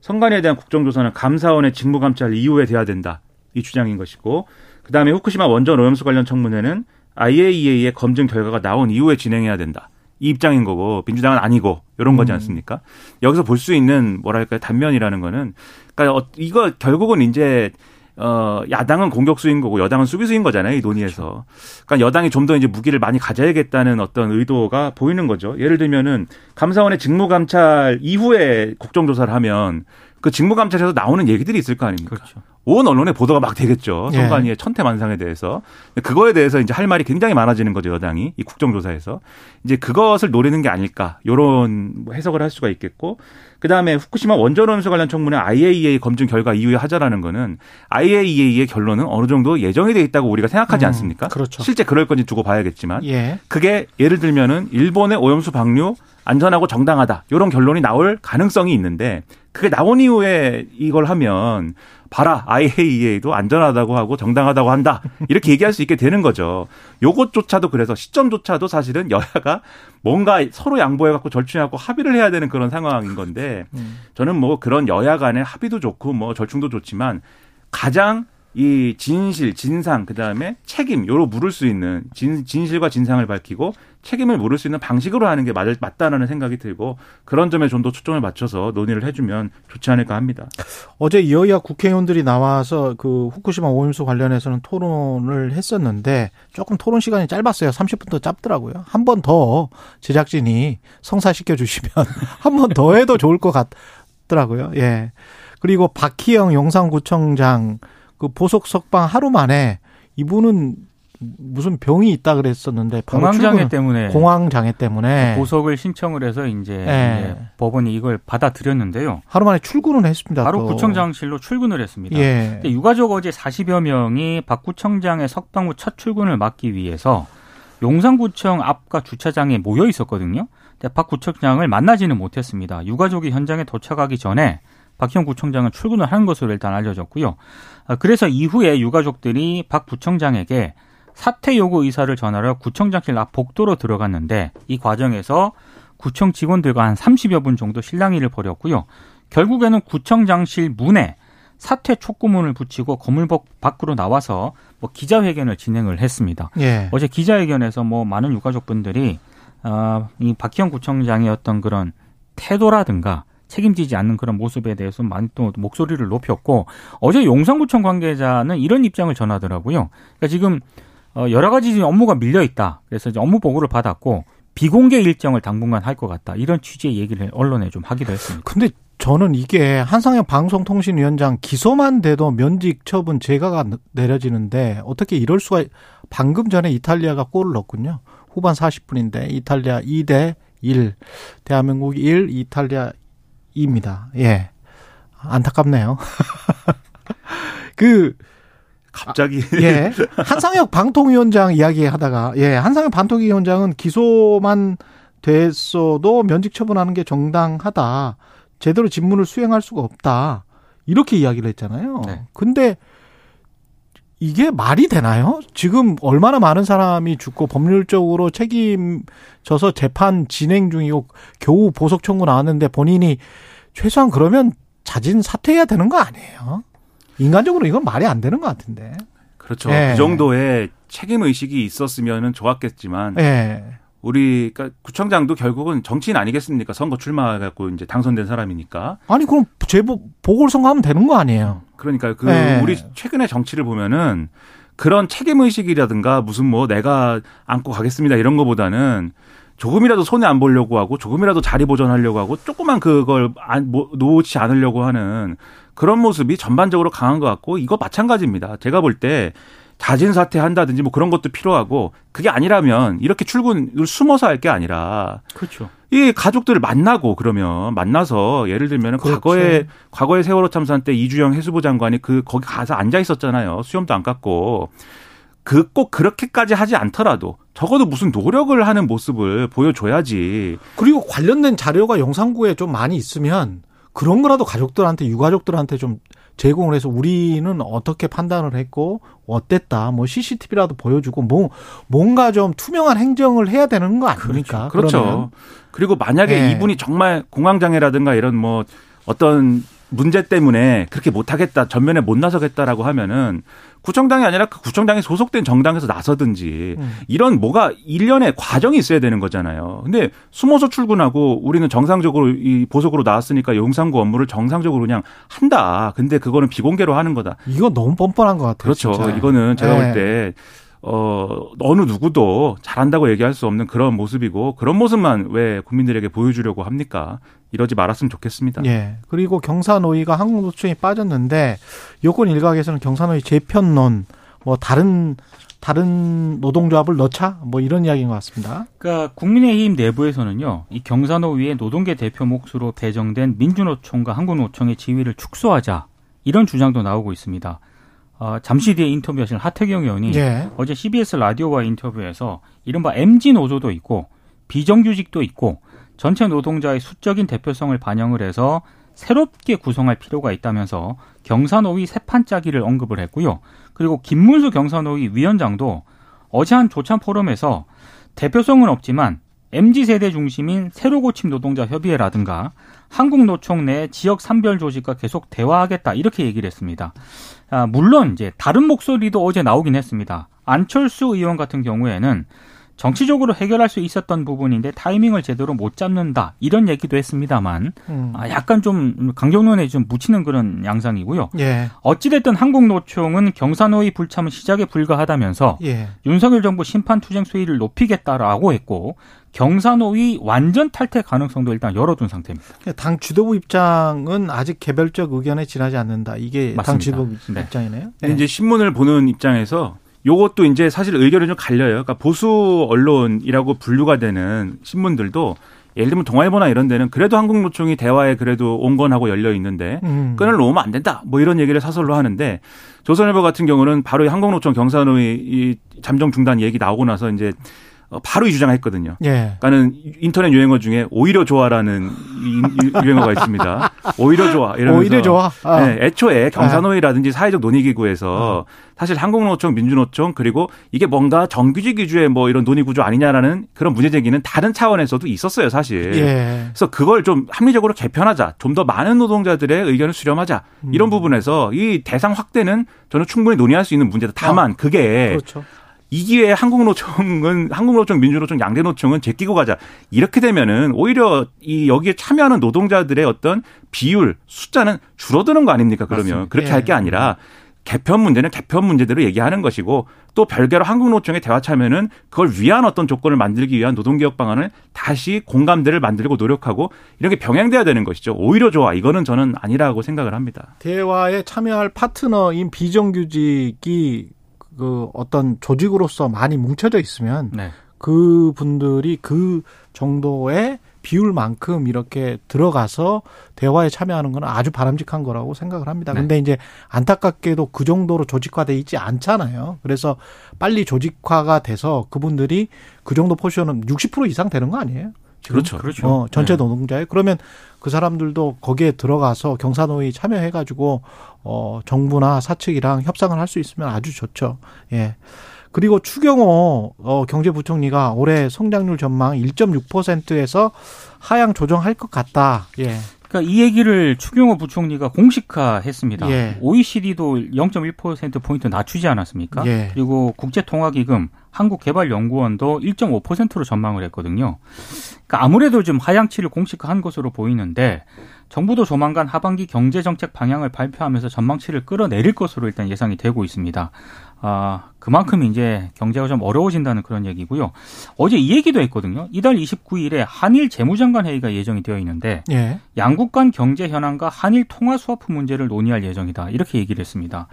선관위에 대한 국정조사는 감사원의 직무감찰 이후에 돼야 된다. 이 주장인 것이고 그다음에 후쿠시마 원전 오염수 관련 청문회는 IAEA의 검증 결과가 나온 이후에 진행해야 된다. 이 입장인 거고 민주당은 아니고 이런 거지 음. 않습니까? 여기서 볼 수 있는 뭐랄까요 단면이라는 거는 그러니까 어, 이거 결국은 이제 어, 야당은 공격수인 거고 여당은 수비수인 거잖아요, 이 논의에서. 그러니까 여당이 좀 더 이제 무기를 많이 가져야겠다는 어떤 의도가 보이는 거죠. 예를 들면은 감사원의 직무감찰 이후에 국정조사를 하면 그 직무감찰에서 나오는 얘기들이 있을 거 아닙니까? 그렇죠. 온 언론에 보도가 막 되겠죠. 선관위의 예. 천태만상에 대해서. 그거에 대해서 이제 할 말이 굉장히 많아지는 거죠, 여당이. 이 국정조사에서. 이제 그것을 노리는 게 아닐까. 요런 뭐 해석을 할 수가 있겠고. 그 다음에 후쿠시마 원전오염수 관련 청문회 IAEA 검증 결과 이후에 하자라는 거는 IAEA의 결론은 어느 정도 예정이 돼 있다고 우리가 생각하지 음, 않습니까? 그렇죠. 실제 그럴 건지 두고 봐야겠지만. 예. 그게 예를 들면은 일본의 오염수 방류 안전하고 정당하다. 요런 결론이 나올 가능성이 있는데 그게 나온 이후에 이걸 하면 봐라 IAEA도 안전하다고 하고 정당하다고 한다 이렇게 얘기할 수 있게 되는 거죠. 요것조차도 그래서 시점조차도 사실은 여야가 뭔가 서로 양보해 갖고 절충해 갖고 합의를 해야 되는 그런 상황인 건데 음. 저는 뭐 그런 여야 간의 합의도 좋고 뭐 절충도 좋지만 가장 이 진실, 진상, 그 다음에 책임, 요로 물을 수 있는 진, 진실과 진상을 밝히고 책임을 물을 수 있는 방식으로 하는 게 맞, 맞다라는 생각이 들고 그런 점에 좀 더 초점을 맞춰서 논의를 해주면 좋지 않을까 합니다. 어제 여야 국회의원들이 나와서 그 후쿠시마 오염수 관련해서는 토론을 했었는데 조금 토론 시간이 짧았어요. 30분 더 짧더라고요. 한 번 더 제작진이 성사시켜 주시면 한 번 더 해도 좋을 것 같더라고요. 예. 그리고 박희영 용산구청장 그 보석 석방 하루 만에 이분은 무슨 병이 있다 그랬었는데 공황장애 때문에 공황장애 때문에 보석을 신청을 해서 이제, 네. 이제 법원이 이걸 받아들였는데요. 하루 만에 출근을 했습니다. 바로 또. 구청장실로 출근을 했습니다. 예. 근데 유가족 어제 40여 명이 박 구청장의 석방 후 첫 출근을 막기 위해서 용산구청 앞과 주차장에 모여 있었거든요. 근데 박 구청장을 만나지는 못했습니다. 유가족이 현장에 도착하기 전에 박형 구청장은 출근을 한 것으로 일단 알려졌고요. 아, 그래서 이후에 유가족들이 박 부청장에게 사퇴 요구 의사를 전하러 구청장실 앞 복도로 들어갔는데 이 과정에서 구청 직원들과 한 30여 분 정도 실랑이를 벌였고요. 결국에는 구청장실 문에 사퇴 촉구문을 붙이고 건물복 밖으로 나와서 뭐 기자회견을 진행을 했습니다. 예. 어제 기자회견에서 뭐 많은 유가족분들이 어, 이 박희영 구청장의 어떤 그런 태도라든가 책임지지 않는 그런 모습에 대해서 많이 또 목소리를 높였고 어제 용산구청 관계자는 이런 입장을 전하더라고요. 그러니까 지금 어, 여러 가지 업무가 밀려 있다. 그래서 이제 업무 보고를 받았고 비공개 일정을 당분간 할 것 같다. 이런 취지의 얘기를 언론에 좀 하기도 했습니다. 근데 저는 이게 한상혁 방송통신위원장 기소만 돼도 면직 처분 제가가 내려지는데 어떻게 이럴 수가 방금 전에 이탈리아가 골을 넣었군요. 후반 40분인데 이탈리아 2대 1, 대한민국 1, 이탈리아 입니다. 예. 안타깝네요. 그 갑자기 아, 예. 한상혁 방통위원장 이야기 하다가 예, 한상혁 방통위원장은 기소만 됐어도 면직 처분하는 게 정당하다. 제대로 직무를 수행할 수가 없다. 이렇게 이야기를 했잖아요. 네. 근데 이게 말이 되나요? 지금 얼마나 많은 사람이 죽고 법률적으로 책임져서 재판 진행 중이고 겨우 보석 청구 나왔는데 본인이 최소한 그러면 자진 사퇴해야 되는 거 아니에요? 인간적으로 이건 말이 안 되는 것 같은데. 그렇죠. 네. 그 정도의 책임 의식이 있었으면 좋았겠지만 네. 우리 그러니까 구청장도 결국은 정치인 아니겠습니까? 선거 출마해갖고 이제 당선된 사람이니까. 아니 그럼 제보 보궐선거 하면 되는 거 아니에요? 그러니까 그 네. 우리 최근의 정치를 보면은 그런 책임 의식이라든가 무슨 뭐 내가 안고 가겠습니다 이런 거보다는 조금이라도 손에 안 보려고 하고 조금이라도 자리 보존하려고 하고 조그만 그걸 안, 뭐, 놓지 않으려고 하는 그런 모습이 전반적으로 강한 것 같고 이거 마찬가지입니다. 제가 볼 때 자진 사퇴한다든지 뭐 그런 것도 필요하고 그게 아니라면 이렇게 출근을 숨어서 할 게 아니라 그렇죠. 이 가족들을 만나고 그러면 만나서 예를 들면 그렇죠. 과거에 과거에 세월호 참사한 때 이주영 해수부 장관이 그 거기 가서 앉아 있었잖아요. 수염도 안 깎고 그 꼭 그렇게까지 하지 않더라도 적어도 무슨 노력을 하는 모습을 보여줘야지. 그리고 관련된 자료가 영상구에 좀 많이 있으면 그런 거라도 가족들한테 유가족들한테 좀 제공을 해서 우리는 어떻게 판단을 했고 어땠다 뭐 CCTV라도 보여주고 뭐 뭔가 좀 투명한 행정을 해야 되는 거 아닙니까? 그렇죠. 그렇죠. 그리고 만약에 네. 이분이 정말 공황장애라든가 이런 뭐 어떤 문제 때문에 그렇게 못하겠다 전면에 못 나서겠다라고 하면은 구청장이 아니라 그 구청장에 소속된 정당에서 나서든지 음. 이런 뭐가 일련의 과정이 있어야 되는 거잖아요. 근데 숨어서 출근하고 우리는 정상적으로 이 보석으로 나왔으니까 용산구 업무를 정상적으로 그냥 한다. 근데 그거는 비공개로 하는 거다. 이거 너무 뻔뻔한 것 같아요. 그렇죠. 진짜. 이거는 제가 네. 볼때 어, 어느 누구도 잘한다고 얘기할 수 없는 그런 모습이고 그런 모습만 왜 국민들에게 보여주려고 합니까? 이러지 말았으면 좋겠습니다. 예. 그리고 경사노위가 한국노총이 빠졌는데 여권 일각에서는 경사노위 재편론 뭐 다른 다른 노동조합을 넣자 뭐 이런 이야기인 것 같습니다. 그러니까 국민의힘 내부에서는요, 이 경사노위의 노동계 대표 몫으로 배정된 민주노총과 한국노총의 지위를 축소하자 이런 주장도 나오고 있습니다. 어, 잠시 뒤에 인터뷰하신 하태경 의원이 예. 어제 CBS 라디오와 인터뷰에서 이른바 MG 노조도 있고 비정규직도 있고 전체 노동자의 수적인 대표성을 반영을 해서 새롭게 구성할 필요가 있다면서 경사노위 세판 짜기를 언급을 했고요. 그리고 김문수 경사노위 위원장도 어제 한 조찬 포럼에서 대표성은 없지만 MZ 세대 중심인 새로 고침 노동자 협의회라든가 한국노총 내 지역 산별 조직과 계속 대화하겠다 이렇게 얘기를 했습니다. 아, 물론 이제 다른 목소리도 어제 나오긴 했습니다. 안철수 의원 같은 경우에는 정치적으로 해결할 수 있었던 부분인데 타이밍을 제대로 못 잡는다 이런 얘기도 했습니다만 음. 아, 약간 좀 강경론에 좀 묻히는 그런 양상이고요. 예. 어찌됐든 한국노총은 경산호의 불참은 시작에 불과하다면서 예. 윤석열 정부 심판투쟁 수위를 높이겠다라고 했고 경사노위 완전 탈퇴 가능성도 일단 열어둔 상태입니다. 예, 당 주도부 입장은 아직 개별적 의견에 지나지 않는다. 이게 맞습니다. 당 주도부 네. 입장이네요. 네. 이제 신문을 보는 입장에서 요것도 이제 사실 의견이 좀 갈려요. 그러니까 보수 언론이라고 분류가 되는 신문들도 예를 들면 동아일보나 이런 데는 그래도 한국노총이 대화에 그래도 온건하고 열려 있는데 음. 끈을 놓으면 안 된다 뭐 이런 얘기를 사설로 하는데 조선일보 같은 경우는 바로 한국노총 경산의 잠정 중단 얘기 나오고 나서 이제 어, 바로 이 주장했거든요. 예. 그러니까는 인터넷 유행어 중에 오히려 좋아라는 유행어가 있습니다. 오히려 좋아 이러면서 오히려 좋아. 아. 네, 애초에 예. 경산호회라든지 사회적 논의기구에서 아. 사실 한국노총, 민주노총 그리고 이게 뭔가 정규직 위주의 뭐 이런 논의 구조 아니냐라는 그런 문제 제기는 다른 차원에서도 있었어요 사실. 예. 그래서 그걸 좀 합리적으로 개편하자, 좀 더 많은 노동자들의 의견을 수렴하자 이런 음. 부분에서 이 대상 확대는 저는 충분히 논의할 수 있는 문제다. 다만 아. 그게 그렇죠. 이 기회에 한국노총은 한국노총 민주노총 양대노총은 제끼고 가자 이렇게 되면은 오히려 이 여기에 참여하는 노동자들의 어떤 비율 숫자는 줄어드는 거 아닙니까 그러면 맞습니다. 그렇게 예. 할게 아니라 개편 문제는 개편 문제대로 얘기하는 것이고 또 별개로 한국노총의 대화 참여는 그걸 위한 어떤 조건을 만들기 위한 노동개혁 방안을 다시 공감대를 만들고 노력하고 이런 게 병행돼야 되는 것이죠. 오히려 좋아. 이거는 저는 아니라고 생각을 합니다. 대화에 참여할 파트너인 비정규직이 그 어떤 조직으로서 많이 뭉쳐져 있으면 네. 그 분들이 그 정도의 비율만큼 이렇게 들어가서 대화에 참여하는 건 아주 바람직한 거라고 생각을 합니다. 네. 근데 이제 안타깝게도 그 정도로 조직화돼 있지 않잖아요. 그래서 빨리 조직화가 돼서 그분들이 그 정도 포션은 60% 이상 되는 거 아니에요? 지금? 그렇죠. 그렇죠. 어, 전체 네. 노동자에 그러면 그 사람들도 거기에 들어가서 경사노위 참여해가지고 어 정부나 사측이랑 협상을 할 수 있으면 아주 좋죠. 예. 그리고 추경호 어, 경제부총리가 올해 성장률 전망 1.6%에서 하향 조정할 것 같다. 예. 그니까 이 얘기를 추경호 부총리가 공식화했습니다. 예. OECD도 0.1% 포인트 낮추지 않았습니까? 예. 그리고 국제통화기금 한국개발연구원도 1.5%로 전망을 했거든요. 그러니까 아무래도 좀 하향치를 공식화한 것으로 보이는데 정부도 조만간 하반기 경제정책 방향을 발표하면서 전망치를 끌어내릴 것으로 일단 예상이 되고 있습니다. 아, 그만큼 이제 경제가 좀 어려워진다는 그런 얘기고요. 어제 이 얘기도 했거든요. 이달 29일에 한일 재무장관 회의가 예정이 되어 있는데 예. 양국 간 경제 현황과 한일 통화 수화프 문제를 논의할 예정이다. 이렇게 얘기를 했습니다.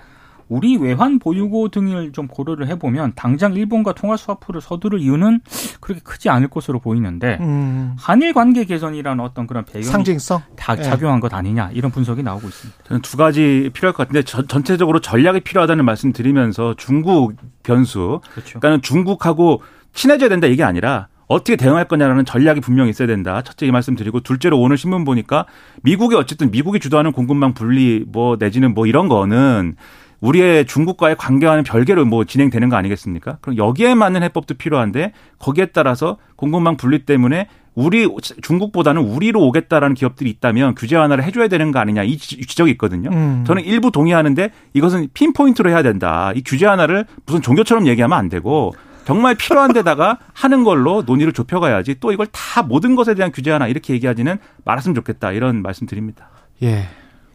우리 외환 보유고 등을 좀 고려를 해보면 당장 일본과 통화 스와프를 서두를 이유는 그렇게 크지 않을 것으로 보이는데 음. 한일 관계 개선이라는 어떤 그런 배경 상징성 다 예. 작용한 네. 것 아니냐 이런 분석이 나오고 있습니다. 저는 두 가지 필요할 것 같은데 전, 전체적으로 전략이 필요하다는 말씀드리면서 중국 변수 그렇죠. 그러니까는 중국하고 친해져야 된다 이게 아니라 어떻게 대응할 거냐라는 전략이 분명히 있어야 된다. 첫째 이 말씀 드리고 둘째로 오늘 신문 보니까 미국이 어쨌든 미국이 주도하는 공급망 분리 뭐 내지는 뭐 이런 거는 우리의 중국과의 관계와는 별개로 뭐 진행되는 거 아니겠습니까? 그럼 여기에 맞는 해법도 필요한데 거기에 따라서 공급망 분리 때문에 우리 중국보다는 우리로 오겠다라는 기업들이 있다면 규제 완화를 해줘야 되는 거 아니냐 이 지적이 있거든요. 음. 저는 일부 동의하는데 이것은 핀포인트로 해야 된다. 이 규제 완화를 무슨 종교처럼 얘기하면 안 되고 정말 필요한 데다가 하는 걸로 논의를 좁혀가야지 또 이걸 다 모든 것에 대한 규제 하나 이렇게 얘기하지는 말았으면 좋겠다 이런 말씀드립니다. 예.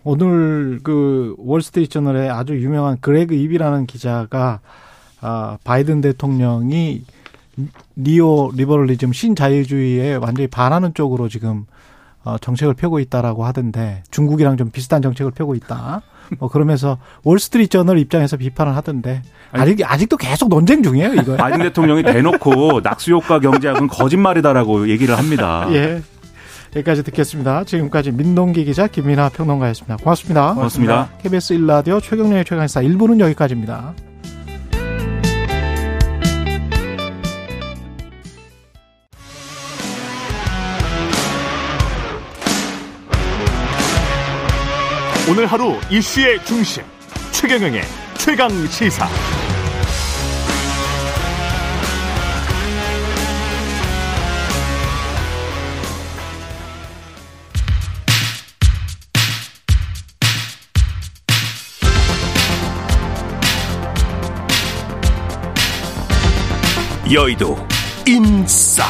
오늘 그 월스트리트저널의 아주 유명한 그레그 입이라는 기자가 아, 바이든 대통령이 neo liberalism 신자유주의에 완전히 반하는 쪽으로 지금 어, 정책을 펴고 있다라고 하던데 중국이랑 좀 비슷한 정책을 펴고 있다. 뭐 그러면서 월스트리트저널 입장에서 비판을 하던데 아직 아직도 계속 논쟁 중이에요 이거. 바이든 대통령이 대놓고 낙수 효과 경제학은 거짓말이다라고 얘기를 합니다. 예. 여기까지 듣겠습니다. 지금까지 민동기 기자 김민아 평론가였습니다. 고맙습니다. 고맙습니다. KBS 1라디오 최경영의 최강시사 1부는 여기까지입니다. 오늘 하루 이슈의 중심 최경영의 최강 시사. 여의도 인싸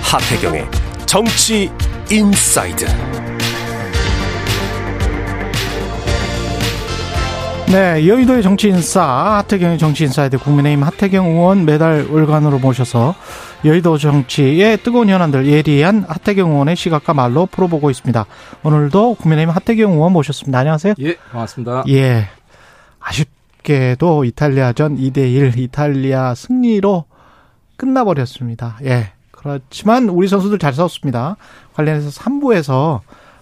하태경의 정치 inside 네, 여의도의 정치 인싸 하태경의 정치 inside 국민의힘 하태경 의원 매달 월간으로 모셔서 여의도 정치의 뜨거운 현안들 예리한 하태경 의원의 시각과 말로 풀어보고 있습니다. 오늘도 국민의힘 하태경 의원 모셨습니다. 안녕하세요. 예, 반갑습니다. 예. 아쉽 게도 이탈리아전 2대1 이탈리아 승리로 끝나버렸습니다. 예. 그렇지만 우리 선수들 잘 싸웠습니다. 관련해서 3부에서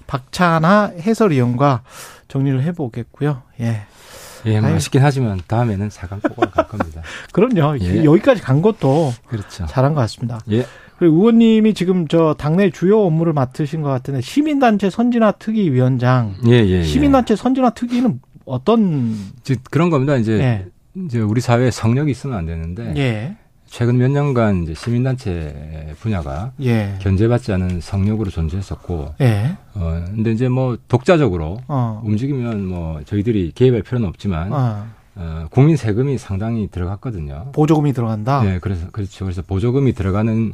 박찬하 해설위원과 정리를 해보겠고요. 예. 예, 맛있긴 하지만 다음에는 4강 꼭으로 갈 겁니다. 그럼요. 예. 여기까지 간 것도 그렇죠. 잘한 것 같습니다. 예. 그리고 의원님이 지금 저 당내 주요 업무를 맡으신 것 같은데 시민단체 선진화 특위 위원장. 예, 예, 예. 시민단체 선진화 특위는 어떤 그런 겁니다. 이제 예. 이제 우리 사회에 성역이 있으면 안 되는데 예. 최근 몇 년간 이제 시민단체 분야가 예. 견제받지 않은 성역으로 존재했었고, 예. 어, 근데 이제 뭐 독자적으로 어. 움직이면 뭐 저희들이 개입할 필요는 없지만, 어. 어, 국민 세금이 상당히 들어갔거든요. 보조금이 들어간다? 네, 그래서, 그렇죠. 그래서 보조금이 들어가는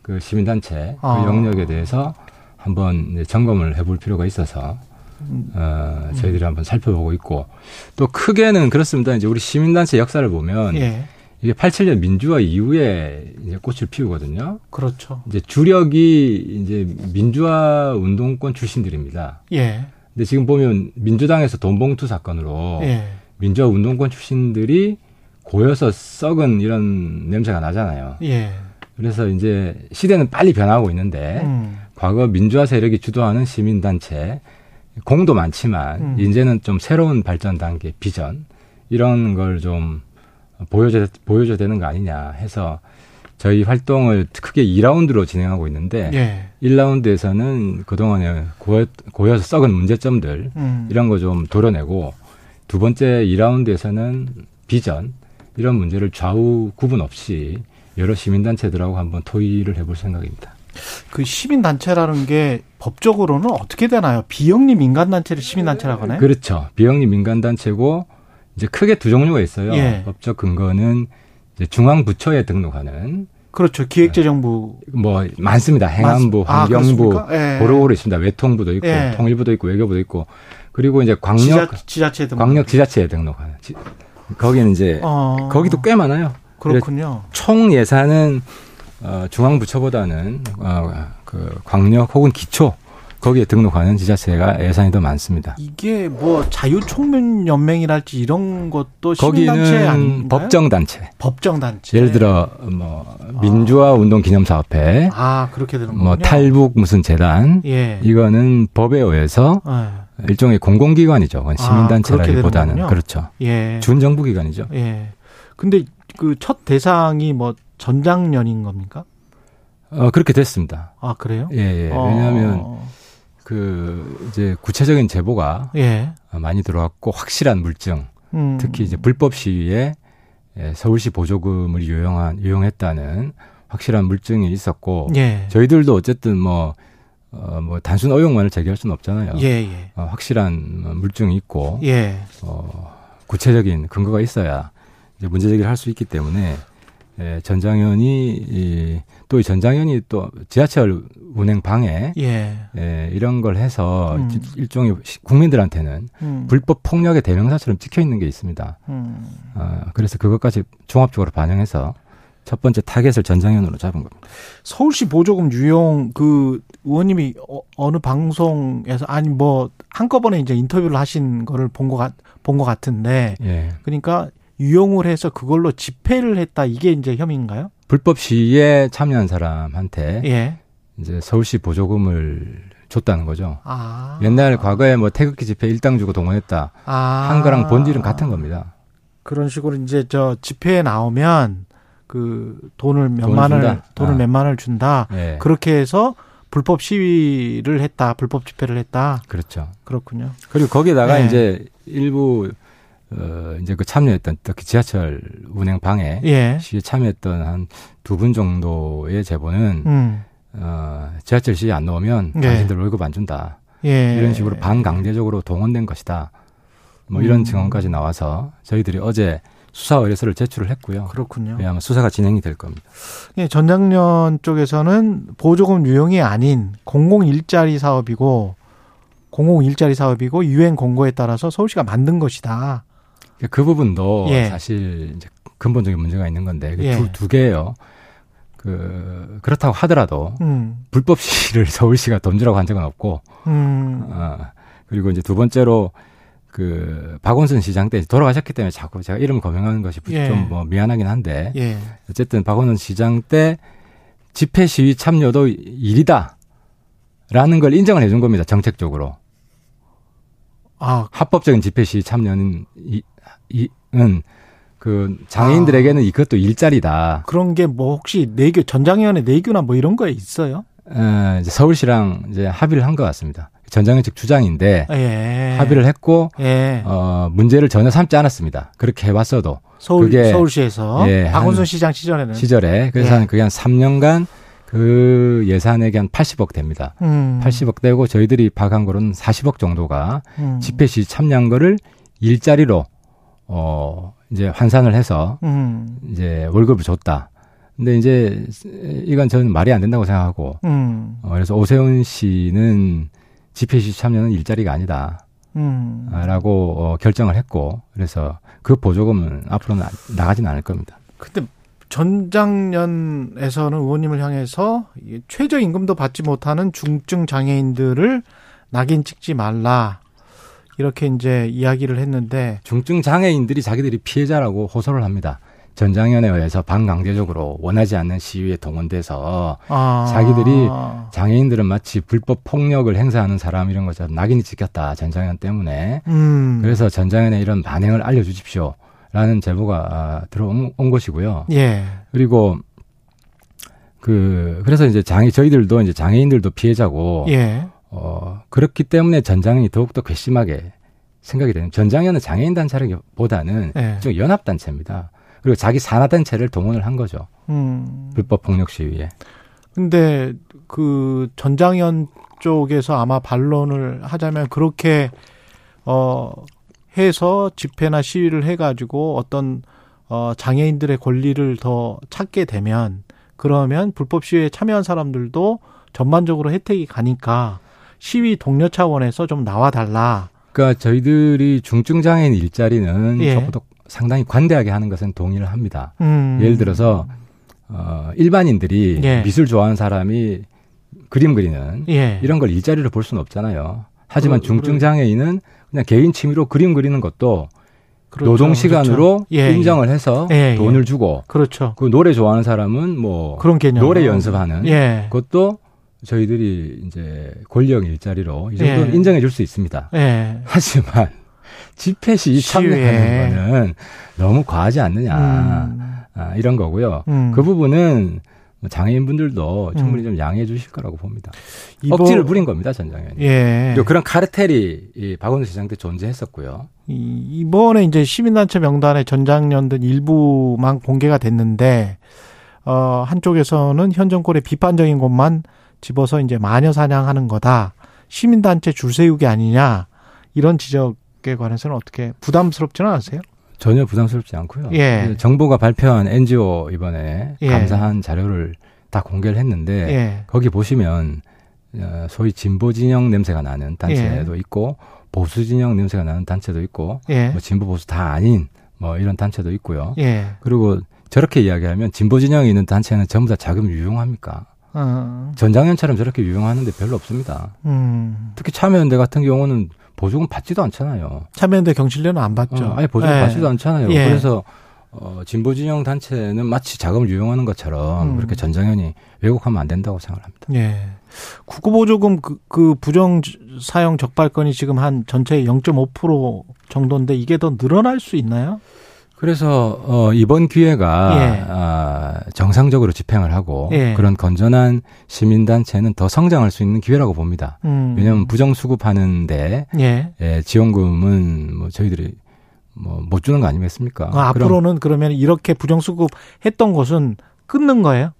그 시민단체 그 아. 영역에 대해서 한번 점검을 해볼 필요가 있어서, 어, 저희들이 음. 한번 살펴보고 있고, 또 크게는 그렇습니다. 이제 우리 시민단체 역사를 보면, 예. 이게 87년 민주화 이후에 이제 꽃을 피우거든요. 그렇죠. 이제 주력이 이제 민주화 운동권 출신들입니다. 예. 근데 지금 보면 민주당에서 돈봉투 사건으로 예. 민주화 운동권 출신들이 고여서 썩은 이런 냄새가 나잖아요. 예. 그래서 이제 시대는 빨리 변하고 있는데 음. 과거 민주화 세력이 주도하는 시민단체 공도 많지만 음. 이제는 좀 새로운 발전 단계 비전 이런 걸 좀 보여줘야, 보여줘야 되는 거 아니냐 해서 저희 활동을 크게 2라운드로 진행하고 있는데 예. 1라운드에서는 그동안에 고여, 고여서 썩은 문제점들 음. 이런 거 좀 도려내고 두 번째 2라운드에서는 비전 이런 문제를 좌우 구분 없이 여러 시민단체들하고 한번 토의를 해볼 생각입니다. 그 시민 단체라는 게 법적으로는 어떻게 되나요? 비영리 민간 단체를 시민 단체라고 하나요? 그렇죠. 비영리 민간 단체고 이제 크게 두 종류가 있어요. 예. 법적 근거는 이제 중앙 부처에 등록하는 그렇죠. 기획재정부 뭐 많습니다. 행안부, 아, 환경부, 아, 예. 고루고루 있습니다. 외통부도 있고 예. 통일부도 있고 외교부도 있고 그리고 이제 광역 지자, 체 등록. 광역 지자체에 등록하는 지, 거기는 이제 어. 거기도 꽤 많아요. 그렇군요. 총 예산은 어, 중앙부처보다는 어, 그 광역 혹은 기초 거기에 등록하는 지자체가 예산이 더 많습니다. 이게 뭐 자유총연맹이랄지 이런 것도 시민단체 아닌가요? 법정 단체. 법정 단체. 예를 들어 뭐 민주화 운동 기념 사업회. 아 그렇게 되는 거군요. 뭐 탈북 무슨 재단. 예. 이거는 법에 의해서 예. 일종의 공공기관이죠. 그건 아, 시민 단체라기보다는 아, 그렇죠. 예. 준정부 기관이죠. 예. 근데 그 첫 대상이 뭐 전장년인 겁니까? 어 그렇게 됐습니다. 아 그래요? 예, 예. 왜냐하면 어. 그 이제 구체적인 제보가 예. 많이 들어왔고 확실한 물증, 음. 특히 이제 불법 시위에 예, 서울시 보조금을 유용한 유용했다는 확실한 물증이 있었고 예. 저희들도 어쨌든 뭐 어, 뭐 단순 의혹만을 제기할 수는 없잖아요. 예, 예. 어, 확실한 물증이 있고 예. 어, 구체적인 근거가 있어야 이제 문제 제기를 할 수 있기 때문에 예, 전장연이 이, 또 전장연이 또 지하철 운행 방해 예. 예 이런 걸 해서 음. 일종의 국민들한테는 음. 불법 폭력의 대명사처럼 찍혀 있는 게 있습니다. 음. 어, 그래서 그것까지 종합적으로 반영해서 첫 번째 타겟을 전장연으로 잡은 겁니다. 서울시 보조금 유용 그 의원님이 어, 느 방송에서 아니 뭐 한꺼번에 이제 인터뷰를 하신 거를 본 것 같, 본 것 같은데 예. 그러니까 유용을 해서 그걸로 집회를 했다 이게 이제 혐의인가요? 불법 시위에 참여한 사람한테 예. 이제 서울시 보조금을 줬다는 거죠. 아. 옛날 과거에 뭐 태극기 집회 일당 주고 동원했다. 아. 한 거랑 본질은 같은 겁니다. 그런 식으로 이제 저 집회에 나오면 그 돈을 몇만을 준 돈을 아. 몇만을 준다. 예. 그렇게 해서 불법 시위를 했다. 불법 집회를 했다. 그렇죠. 그렇군요. 그리고 거기다가 예. 이제 일부 어, 이제 그 참여했던 특히 지하철 운행 방해 예. 시에 참여했던 한 두 분 정도의 제보는 음. 어, 지하철 시에 안 넣으면 예. 당신들 월급 안 준다. 예. 이런 식으로 반강제적으로 동원된 것이다. 뭐 이런 음. 증언까지 나와서 저희들이 어제 수사 의뢰서를 제출을 했고요. 그렇군요. 예, 아마 수사가 진행이 될 겁니다. 예, 전장년 쪽에서는 보조금 유형이 아닌 공공 일자리 사업이고 공공 일자리 사업이고 유엔 공고에 따라서 서울시가 만든 것이다. 그 부분도 예. 사실 이제 근본적인 문제가 있는 건데 그 예. 두, 두 개예요. 그 그렇다고 하더라도 음. 불법 시를 서울시가 돈 주라고 한 적은 없고 음. 어, 그리고 이제 두 번째로 그 박원순 시장 때 돌아가셨기 때문에 자꾸 제가 이름 거명하는 것이 예. 좀뭐 미안하긴 한데 예. 어쨌든 박원순 시장 때 집회 시위 참여도 일이다라는 걸 인정을 해준 겁니다 정책적으로 아 합법적인 집회 시위 참여는 이, 이은 그 장애인들에게는 아. 이것도 일자리다. 그런 게 뭐 혹시 내교 전장위원회 내교나 뭐 이런 거에 있어요? 에, 이제 서울시랑 이제 합의를 한 것 같습니다. 전장현 측 주장인데 예. 합의를 했고 예. 어, 문제를 전혀 삼지 않았습니다. 그렇게 해왔어도 서울 그게 서울시에서 예, 박원순 시장 시절에는 시절에 그래서 예. 그게 한 3년간 그 예산액이 한 80억 됩니다. 음. 80억 되고 저희들이 박한 거는 40억 정도가 음. 집회 시 참여한 거를 일자리로 어 이제 환산을 해서 음. 이제 월급을 줬다. 근데 이제 이건 저는 말이 안 된다고 생각하고 음. 어, 그래서 오세훈 씨는 집회 시 참여는 일자리가 아니다. 음. 라고 어, 결정을 했고 그래서 그 보조금은 앞으로는 나가지는 않을 겁니다. 근데 전장년에서는 의원님을 향해서 최저임금도 받지 못하는 중증 장애인들을 낙인 찍지 말라. 이렇게 이제 이야기를 했는데 중증 장애인들이 자기들이 피해자라고 호소를 합니다. 전장현에 의해서 반강제적으로 원하지 않는 시위에 동원돼서 아. 자기들이 장애인들은 마치 불법 폭력을 행사하는 사람 이런 것처럼 낙인이 찍혔다 전장현 때문에 음. 그래서 전장현에 이런 반응을 알려주십시오. 라는 제보가 아, 들어온 것이고요. 예. 그리고 그 그래서 이제 장애 저희들도 이제 장애인들도 피해자고 예. 어 그렇기 때문에 전장현이 더욱더 괘씸하게 생각이 되는 전장현은 장애인 단체라기보다는 예. 좀 연합 단체입니다. 그리고 자기 산하 단체를 동원을 한 거죠. 음. 불법 폭력 시위에. 근데 그 전장현 쪽에서 아마 반론을 하자면 그렇게 어 해서 집회나 시위를 해가지고 어떤 어 장애인들의 권리를 더 찾게 되면 그러면 불법 시위에 참여한 사람들도 전반적으로 혜택이 가니까 시위 동료 차원에서 좀 나와 달라. 그러니까 저희들이 중증 장애인 일자리는 예. 적어도 상당히 관대하게 하는 것은 동의를 합니다. 음. 예를 들어서 어 일반인들이 예. 미술 좋아하는 사람이 그림 그리는 예. 이런 걸 일자리로 볼 수는 없잖아요. 하지만 그, 중증 장애인은 그냥 개인 취미로 그림 그리는 것도 그렇죠. 노동 시간으로 그렇죠. 예, 인정을 해서 예, 예. 돈을 주고 그렇죠. 그 노래 좋아하는 사람은 뭐 그런 개념 노래 연습하는 예. 그것도 저희들이 이제 권력 일자리로 이 정도는 예. 인정해 줄 수 있습니다. 하지만 집회 시 참여하는 거는 너무 과하지 않느냐 음. 아, 이런 거고요. 음. 그 부분은 장애인분들도 충분히 음. 좀 양해해 주실 거라고 봅니다. 이번, 억지를 부린 겁니다, 전장현이. 예. 그리고 그런 카르텔이 이 박원순 시장 때 존재했었고요. 이, 이번에 이제 시민단체 명단에 전장년들 일부만 공개가 됐는데 어, 한쪽에서는 현 정권의 비판적인 것만 집어서 이제 마녀 사냥하는 거다. 시민단체 줄 세우기 아니냐. 이런 지적 에 관해서는 어떻게 부담스럽지는 않으세요? 전혀 부담스럽지 않고요. 예. 정부가 발표한 NGO 이번에 예. 감사한 자료를 다 공개를 했는데 예. 거기 보시면 어, 소위 진보 진영 냄새가 나는 단체도 예. 있고 보수 진영 냄새가 나는 단체도 있고 예. 뭐 진보 보수 다 아닌 뭐 이런 단체도 있고요. 예. 그리고 저렇게 이야기하면 진보 진영이 있는 단체는 전부 다 자금 유용합니까? 어. 전장현처럼 저렇게 유용하는데 별로 없습니다. 음. 특히 참여연대 같은 경우는 보조금 받지도 않잖아요. 참여연대 경실련은 안 받죠. 어, 아니 보조금 예. 받지도 않잖아요. 예. 그래서 어, 진보 진영 단체는 마치 자금을 유용하는 것처럼 음. 그렇게 전장현이 왜곡하면 안 된다고 생각을 합니다. 예. 국고보조금 그, 그 부정 사용 적발 건이 지금 한 전체의 0.5% 정도인데 이게 더 늘어날 수 있나요? 그래서 어 이번 기회가 예. 아, 정상적으로 집행을 하고 예. 그런 건전한 시민 단체는 더 성장할 수 있는 기회라고 봅니다. 음. 왜냐하면 부정 수급하는데 예. 예, 지원금은 뭐 저희들이 뭐 못 주는 거 아니겠습니까? 아, 앞으로는 그러면 이렇게 부정 수급했던 곳은 끊는 거예요?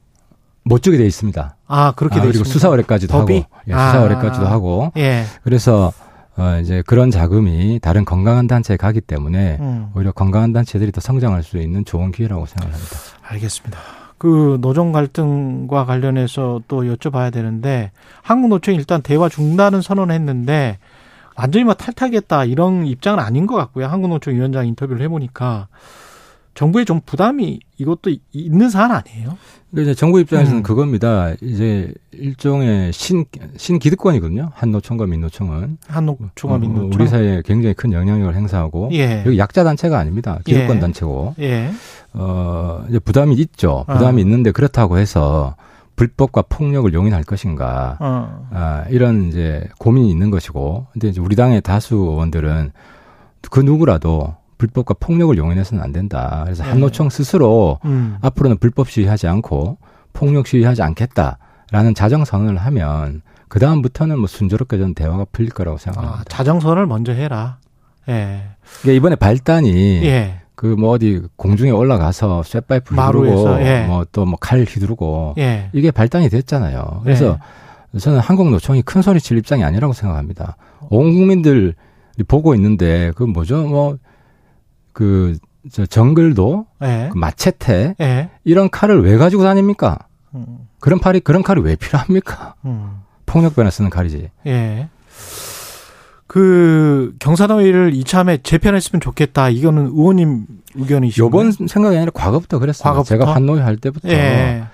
못 주게 돼 있습니다. 아 그렇게 아, 돼 그리고 수사 의뢰까지도 하고 예, 수사 의뢰까지도 아. 하고 예. 그래서 어, 이제 그런 자금이 다른 건강한 단체에 가기 때문에 음. 오히려 건강한 단체들이 더 성장할 수 있는 좋은 기회라고 생각합니다. 알겠습니다. 그 노정 갈등과 관련해서 또 여쭤봐야 되는데 한국 노총이 일단 대화 중단은 선언했는데 완전히 뭐 탈퇴하겠다 이런 입장은 아닌 것 같고요. 한국 노총 위원장 인터뷰를 해보니까 정부에 좀 부담이 이것도 있는 사안 아니에요? 근데 이제 정부 입장에서는 음. 그겁니다. 이제 일종의 신, 신기득권이거든요. 한노총과 민노총은. 한노총과 어, 민노총. 우리 사회에 굉장히 큰 영향력을 행사하고. 예. 여기 약자 단체가 아닙니다. 기득권 예. 단체고. 예. 어, 이제 부담이 있죠. 부담이 어. 있는데 그렇다고 해서 불법과 폭력을 용인할 것인가. 어. 아, 이런 이제 고민이 있는 것이고. 근데 이제 우리 당의 다수 의원들은 그 누구라도 불법과 폭력을 용인해서는 안 된다. 그래서 네. 한노총 스스로 음. 앞으로는 불법 시위하지 않고 폭력 시위하지 않겠다라는 자정 선언을 하면 그 다음부터는 뭐 순조롭게 전 대화가 풀릴 거라고 생각합니다. 아, 자정선을 먼저 해라. 예. 그러니까 이번에 발단이 예. 그뭐 어디 공중에 올라가서 쇠파이프 휘두르고 예. 뭐또 뭐 칼 휘두르고 예. 이게 발단이 됐잖아요. 그래서 예. 저는 한국 노총이 큰 소리 칠 입장이 아니라고 생각합니다. 온 국민들이 보고 있는데 그 뭐죠? 뭐 그, 저 정글도, 예. 그 마체테, 예. 이런 칼을 왜 가지고 다닙니까? 음. 그런 팔이, 그런 칼이 왜 필요합니까? 음. 폭력변에 쓰는 칼이지. 예. 그 경사노위를 이참에 재편했으면 좋겠다. 이거는 의원님 의견이시죠? 요번 생각이 아니라 과거부터 그랬어요. 과거부터? 제가 한노위 할 때부터 예.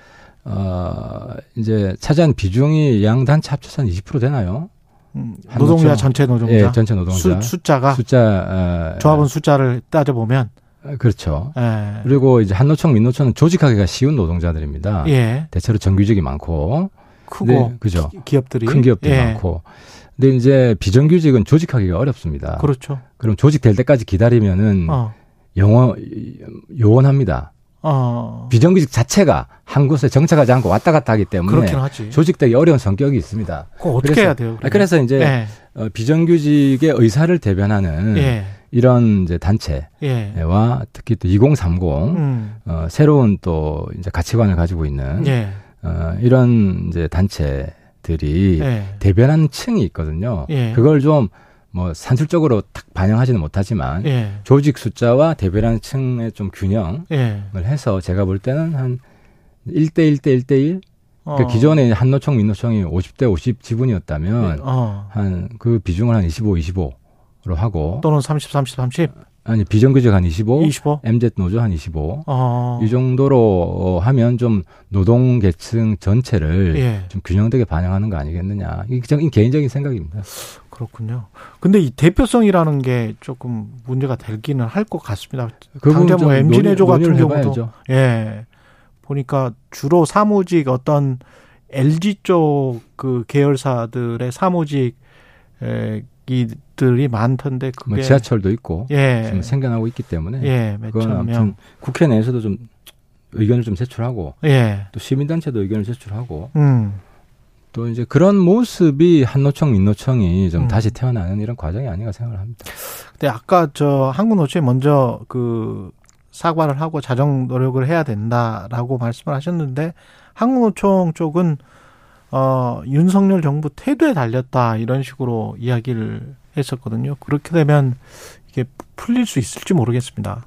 어 이제 차지한 비중이 양 단체 합쳐서 한 20% 되나요? 음, 노동자 전체 노동자. 예, 전체 노동자. 수, 숫자가 숫자 어, 조합원 숫자를 따져 보면 어, 그렇죠. 예. 그리고 이제 한노총, 민노총은 조직하기가 쉬운 노동자들입니다. 예. 대체로 정규직이 많고 크고 네, 그죠. 기 업들이 큰 기업들이 예. 많고. 근데 이제 비정규직은 조직하기가 어렵습니다. 그렇죠. 그럼 조직될 때까지 기다리면은 어. 영원 요원합니다. 어. 비정규직 자체가 한 곳에 정착하지 않고 왔다 갔다 하기 때문에 조직되기 어려운 성격이 있습니다. 그거 어떻게 그래서, 해야 돼요? 그러면? 그래서 이제 네. 어, 비정규직의 의사를 대변하는 네. 이런 이제 단체와 예. 특히 또 2030 음. 어, 새로운 또 이제 가치관을 가지고 있는 예. 어, 이런 이제 단체들이 예. 대변하는 층이 있거든요. 예. 그걸 좀 뭐 산술적으로 딱 반영하지는 못하지만 예. 조직 숫자와 대변하는 층의 좀 균형을 예. 해서 제가 볼 때는 한 1대 1대 1대 1 그러니까 어. 기존에 한노총 민노총이 50대 50 지분이었다면 예. 어. 한그 비중을 한 25, 25로 하고 또는 30, 30, 30 아니 비정규직 한 25, 25? MZ 노조 한 25. 어. 이 정도로 하면 좀 노동 계층 전체를 예. 좀 균형되게 반영하는 거 아니겠느냐. 이게 개인적인 생각입니다. 그렇군요. 근데 이 대표성이라는 게 조금 문제가 되기는 할 것 같습니다. 그 당장 뭐 MG 내조 같은 경우도 예 보니까 주로 사무직 어떤 LG 쪽 그 계열사들의 사무직 이 들이 많던데 그게 뭐 지하철도 있고 예. 지금 생겨나고 있기 때문에 예, 그건 명. 국회 내에서도 좀 의견을 좀 제출하고 예. 또 시민단체도 의견을 제출하고 음. 또 이제 그런 모습이 한노총, 민노총이 좀 음. 다시 태어나는 이런 과정이 아닌가 생각을 합니다. 근데 아까 저 한국노총이 먼저 그 사과를 하고 자정 노력을 해야 된다라고 말씀을 하셨는데 한국노총 쪽은 어 윤석열 정부 태도에 달렸다 이런 식으로 이야기를 했었거든요. 그렇게 되면 이게 풀릴 수 있을지 모르겠습니다.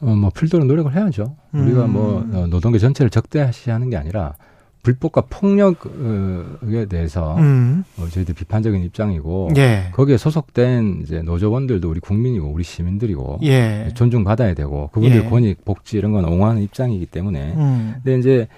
어, 뭐 풀도록 노력을 해야죠. 음. 우리가 뭐 어, 노동계 전체를 적대시하는 게 아니라 불법과 폭력에 대해서 음. 어, 저희들 비판적인 입장이고 예. 거기에 소속된 이제 노조원들도 우리 국민이고 우리 시민들이고 예. 존중받아야 되고 그분들 예. 권익 복지 이런 건 옹호하는 입장이기 때문에 음. 근데 이제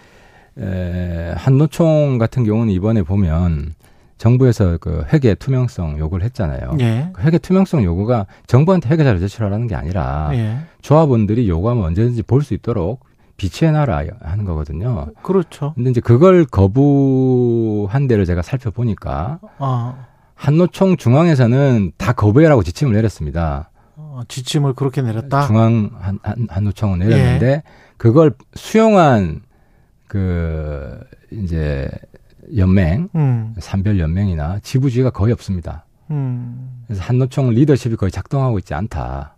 에, 한노총 같은 경우는 이번에 보면 정부에서 그 회계 투명성 요구를 했잖아요. 예. 그 회계 투명성 요구가 정부한테 회계자를 제출하라는 게 아니라 예. 조합원들이 요구하면 언제든지 볼 수 있도록 비치해놔라 하는 거거든요. 그렇죠. 근데 이제 그걸 거부한 데를 제가 살펴보니까 아. 한노총 중앙에서는 다 거부해라고 지침을 내렸습니다. 어, 지침을 그렇게 내렸다. 중앙 한, 한, 한노총은 내렸는데 예. 그걸 수용한 그 이제 연맹, 음. 산별 연맹이나 지부주의가 거의 없습니다. 음. 그래서 한노총 리더십이 거의 작동하고 있지 않다.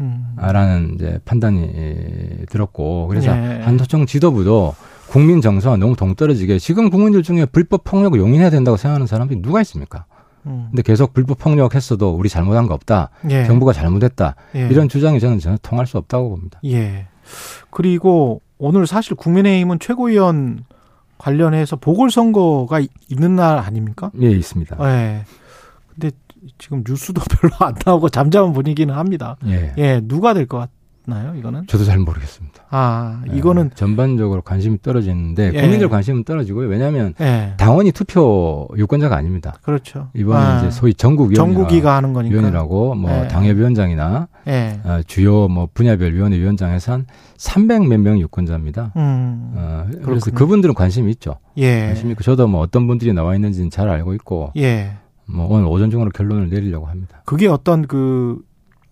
음. 라는 이제 판단이 들었고 그래서 예. 한노총 지도부도 국민 정서와 너무 동떨어지게 지금 국민들 중에 불법 폭력을 용인해야 된다고 생각하는 사람들이 누가 있습니까? 음. 근데 계속 불법 폭력했어도 우리 잘못한 거 없다. 예. 정부가 잘못했다. 예. 이런 주장이 저는 전혀 통할 수 없다고 봅니다. 예. 그리고 오늘 사실 국민의힘은 최고위원 관련해서 보궐선거가 있는 날 아닙니까? 예, 있습니다. 예. 근데 지금 뉴스도 별로 안 나오고 잠잠한 분위기는 합니다. 예. 예 누가 될 것 같아요? 나요? 이거는? 저도 잘 모르겠습니다. 아, 네. 이거는 네, 전반적으로 관심이 떨어지는데 예. 국민들 관심은 떨어지고요. 왜냐하면 예. 당원이 투표 유권자가 아닙니다. 그렇죠. 이번에 아. 이제 소위 전국 전국위가 하는 거니까 위원이라고 뭐 예. 당협위원장이나 예. 어, 주요 뭐 분야별 위원회 위원장에서 한 300몇 명 유권자입니다. 음. 어, 그래서 그분들은 관심이 있죠. 예. 관심 있고 저도 뭐 어떤 분들이 나와 있는지는 잘 알고 있고. 예. 뭐 오늘 오전 중으로 결론을 내리려고 합니다. 그게 어떤 그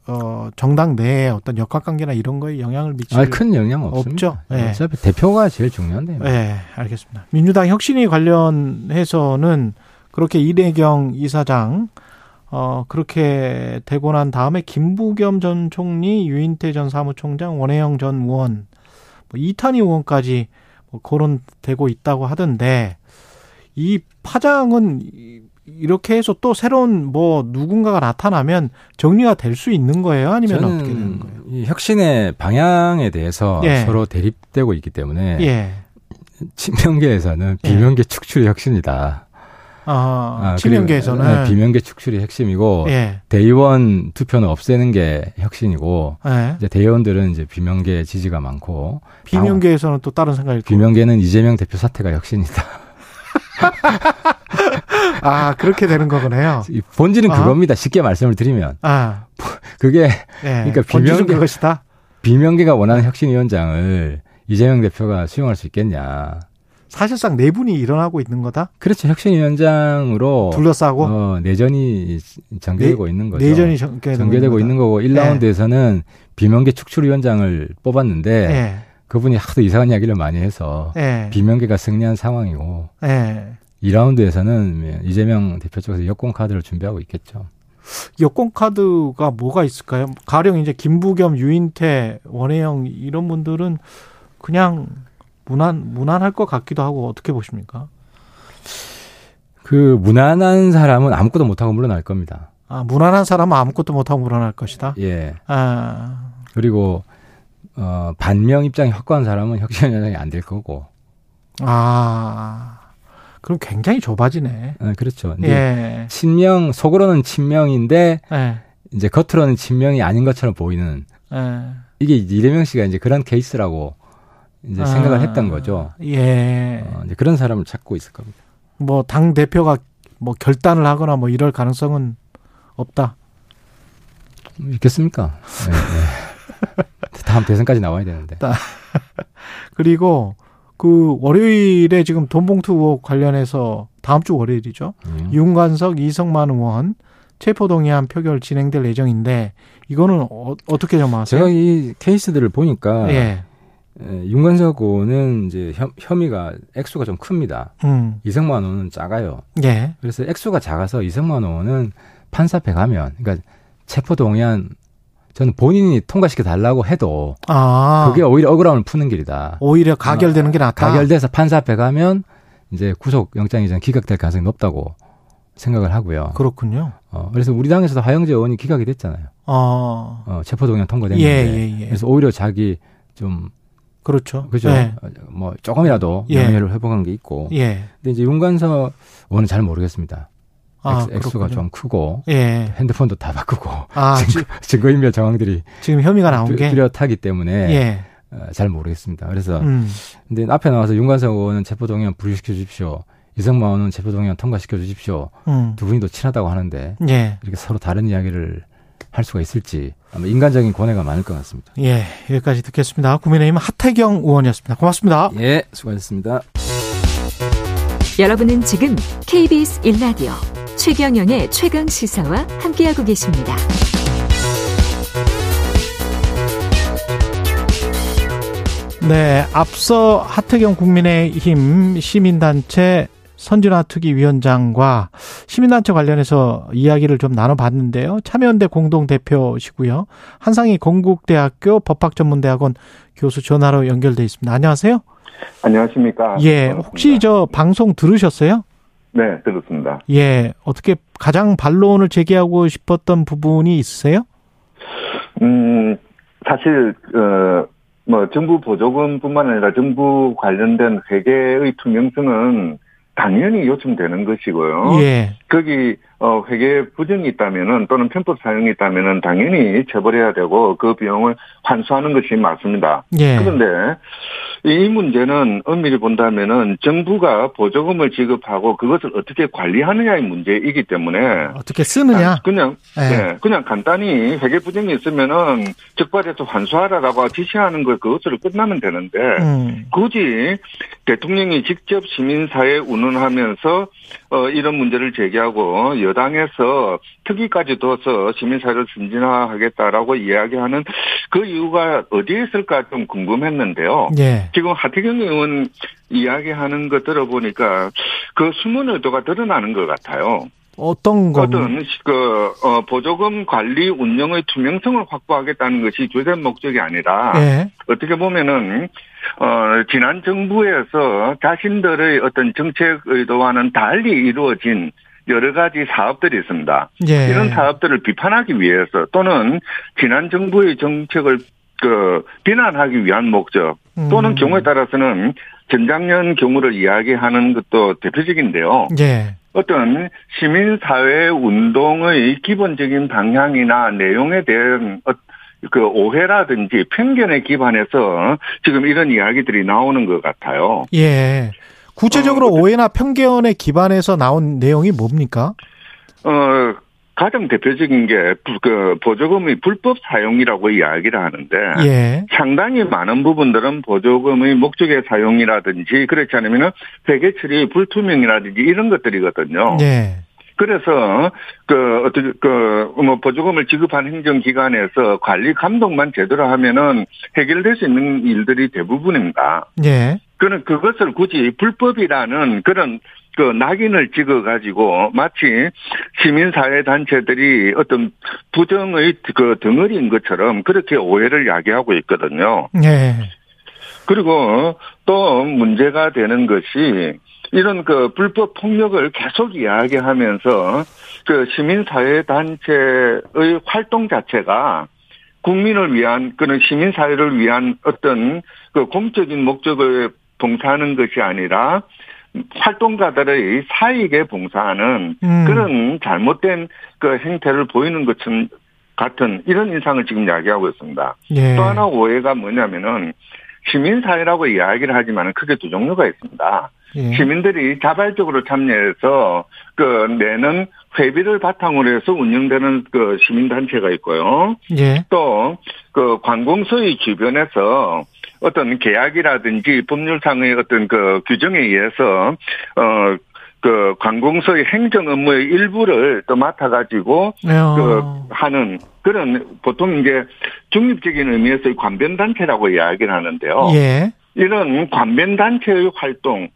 어, 정당 내에 어떤 역학관계나 이런 거에 영향을 미칠 아, 큰 영향 없습니다. 없죠. 네. 어차피 대표가 제일 중요한데. 네, 알겠습니다. 민주당 혁신위 관련해서는 그렇게 이대경 이사장 어, 그렇게 되고 난 다음에 김부겸 전 총리, 유인태 전 사무총장, 원혜영 전 의원, 뭐 이탄희 의원까지 뭐 거론되고 있다고 하던데 이 파장은 이렇게 해서 또 새로운 뭐 누군가가 나타나면 정리가 될 수 있는 거예요? 아니면 어떻게 되는 거예요? 이 혁신의 방향에 대해서 예. 서로 대립되고 있기 때문에 예. 친명계에서는 예. 비명계 축출이 혁신이다. 아, 아 친명계에서는 네, 비명계 축출이 핵심이고 예. 대의원 투표는 없애는 게 혁신이고 예. 이제 대의원들은 이제 비명계 지지가 많고 비명계에서는 또 다른 생각이 비명계는 이재명 대표 사태가 혁신이다. 아, 그렇게 되는 거군요. 본질은 아. 그겁니다. 쉽게 말씀을 드리면. 아. 그게, 네. 그러니까 비명계, 그것이다. 비명계가 원하는 혁신위원장을 이재명 대표가 수용할 수 있겠냐. 사실상 내분이 일어나고 있는 거다? 그렇죠. 혁신위원장으로 둘러싸고 어, 내전이 전개되고 내, 있는 거죠. 내전이 전개되고 있는 거고 1라운드에서는 네. 비명계 축출위원장을 뽑았는데 네. 그분이 하도 이상한 이야기를 많이 해서 네. 비명계가 승리한 상황이고 네. 2라운드에서는 이재명 대표 쪽에서 여권 카드를 준비하고 있겠죠. 여권 카드가 뭐가 있을까요? 가령 이제 김부겸, 유인태, 원혜영 이런 분들은 그냥 무난 무난할 것 같기도 하고 어떻게 보십니까? 그 무난한 사람은 아무것도 못하고 물러날 겁니다. 아 무난한 사람은 아무것도 못하고 물러날 것이다. 예. 아 그리고 어 반명 입장이 확고한 사람은 혁신위원장이 안 될 거고. 아 그럼 굉장히 좁아지네. 아, 그렇죠. 예. 친명 속으로는 친명인데 예. 이제 겉으로는 친명이 아닌 것처럼 보이는 예. 이게 이재명 씨가 이제 그런 케이스라고 이제 아, 생각을 했던 거죠. 예. 어, 이제 그런 사람을 찾고 있을 겁니다. 뭐 당 대표가 뭐 결단을 하거나 뭐 이럴 가능성은 없다. 있겠습니까? 네, 네. 다음 대선까지 나와야 되는데. 그리고 그 월요일에 지금 돈봉투 의혹 관련해서 다음 주 월요일이죠. 음. 윤관석, 이성만 의원 체포동의안 표결 진행될 예정인데 이거는 어, 떻게 전망하세요? 제가 이 케이스들을 보니까 예. 윤관석 의원은 이제 혐, 의가 액수가 좀 큽니다. 음. 이성만 의원은 작아요. 예. 그래서 액수가 작아서 이성만 의원은 판사 앞에 가면 그러니까 체포동의안 저는 본인이 통과시켜 달라고 해도 아. 그게 오히려 억울함을 푸는 길이다. 오히려 가결되는 게 낫다. 가결돼서 판사 앞에 가면 이제 구속 영장이 전 기각될 가능성이 높다고 생각을 하고요. 그렇군요. 어, 그래서 우리 당에서도 하영재 의원이 기각이 됐잖아요. 아. 어, 체포동의안 통과됐는데. 예, 예, 예. 그래서 오히려 자기 좀 그렇죠. 그죠. 예. 뭐 조금이라도 예. 명예를 회복한 게 있고. 예. 근데 이제 윤관석 의원은 잘 모르겠습니다. 아, 액, 수가 좀 크고 예. 핸드폰도 다 바꾸고 아, 증거, 증거인멸 정황들이 지금 혐의가 나온 게 뚜렷하기 때문에 예. 어, 잘 모르겠습니다. 그래서 음. 근데 앞에 나와서 윤관석 의원은 체포동의안 불유시켜 주십시오. 이성만 의원은 체포동의안 통과시켜 주십시오. 음. 두 분이 더 친하다고 하는데 예. 이렇게 서로 다른 이야기를 할 수가 있을지 아마 인간적인 고뇌가 많을 것 같습니다. 예, 여기까지 듣겠습니다. 국민의힘 하태경 의원이었습니다. 고맙습니다. 예, 수고하셨습니다. 여러분은 지금 KBS 1라디오 최경영의 최강 시사와 함께하고 계십니다. 네, 앞서 하태경 국민의힘 시민단체 선진화 특위 위원장과 시민단체 관련해서 이야기를 좀 나눠봤는데요. 참여연대 공동대표시고요. 한상희 건국대학교 법학전문대학원 교수 전화로 연결돼 있습니다. 안녕하세요. 안녕하십니까. 예, 혹시 저 방송 들으셨어요? 네, 들었습니다. 예, 어떻게 가장 반론을 제기하고 싶었던 부분이 있으세요? 음, 사실 어, 뭐 정부 보조금뿐만 아니라 정부 관련된 회계의 투명성은 당연히 요청되는 것이고요. 예. 거기 어 회계 부정이 있다면은 또는 편법 사용이 있다면은 당연히 처벌해야 되고 그 비용을 환수하는 것이 맞습니다. 예. 그런데 이 문제는 엄밀히 본다면은 정부가 보조금을 지급하고 그것을 어떻게 관리하느냐의 문제이기 때문에 어떻게 쓰느냐 그냥 네. 네 그냥 간단히 회계 부정이 있으면은 적발해서 환수하라라고 지시하는 것 그것으로 끝나면 되는데 음. 굳이 대통령이 직접 시민사회 운운하면서 어 이런 문제를 제기하고 여당에서 특위까지 둬서 시민사회를 순진화하겠다라고 이야기하는 그 이유가 어디에 있을까 좀 궁금했는데요. 예. 지금 하태경 의원 이야기하는 거 들어보니까 그 숨은 의도가 드러나는 것 같아요. 어떤 거? 어떤 그 어, 보조금 관리 운영의 투명성을 확보하겠다는 것이 주된 목적이 아니라 예. 어떻게 보면은 어, 지난 정부에서 자신들의 어떤 정책 의도와는 달리 이루어진 여러 가지 사업들이 있습니다. 예. 이런 사업들을 비판하기 위해서 또는 지난 정부의 정책을 그 비난하기 위한 목적 또는 음. 경우에 따라서는 전작년 경우를 이야기하는 것도 대표적인데요. 예. 어떤 시민사회 운동의 기본적인 방향이나 내용에 대한 어, 그 오해라든지 편견에 기반해서 지금 이런 이야기들이 나오는 것 같아요. 예. 구체적으로 어, 오해나 편견에 기반해서 나온 내용이 뭡니까? 어, 가장 대표적인 게 그 보조금의 불법 사용이라고 이야기를 하는데 예. 상당히 많은 부분들은 보조금의 목적의 사용이라든지 그렇지 않으면 회계 처리 불투명이라든지 이런 것들이거든요. 예. 그래서 그 어떻게 그뭐 보조금을 지급한 행정기관에서 관리 감독만 제대로 하면은 해결될 수 있는 일들이 대부분입니다. 예. 그는 그것을 굳이 불법이라는 그런 그 낙인을 찍어 가지고 마치 시민사회 단체들이 어떤 부정의 그 덩어리인 것처럼 그렇게 오해를 야기하고 있거든요. 네. 그리고 또 문제가 되는 것이 이런 그 불법 폭력을 계속 이야기하면서 그 시민사회 단체의 활동 자체가 국민을 위한 그런 시민사회를 위한 어떤 그 공적인 목적을 봉사하는 것이 아니라 활동가들의 사익에 봉사하는 음. 그런 잘못된 그 행태를 보이는 것은 같은 이런 인상을 지금 이야기하고 있습니다. 예. 또 하나 오해가 뭐냐면은 시민사회라고 이야기를 하지만 크게 두 종류가 있습니다. 예. 시민들이 자발적으로 참여해서 그 내는 회비를 바탕으로 해서 운영되는 그 시민단체가 있고요. 예. 또그 관공서의 주변에서 어떤 계약이라든지 법률상의 어떤 그 규정에 의해서 어. 그 관공서의 행정 업무의 일부를 또 맡아가지고 어. 그 하는 그런 보통 이제 중립적인 의미에서 의 관변 단체라고 이야기를 하는데요. 예. 이런 관변 단체의 활동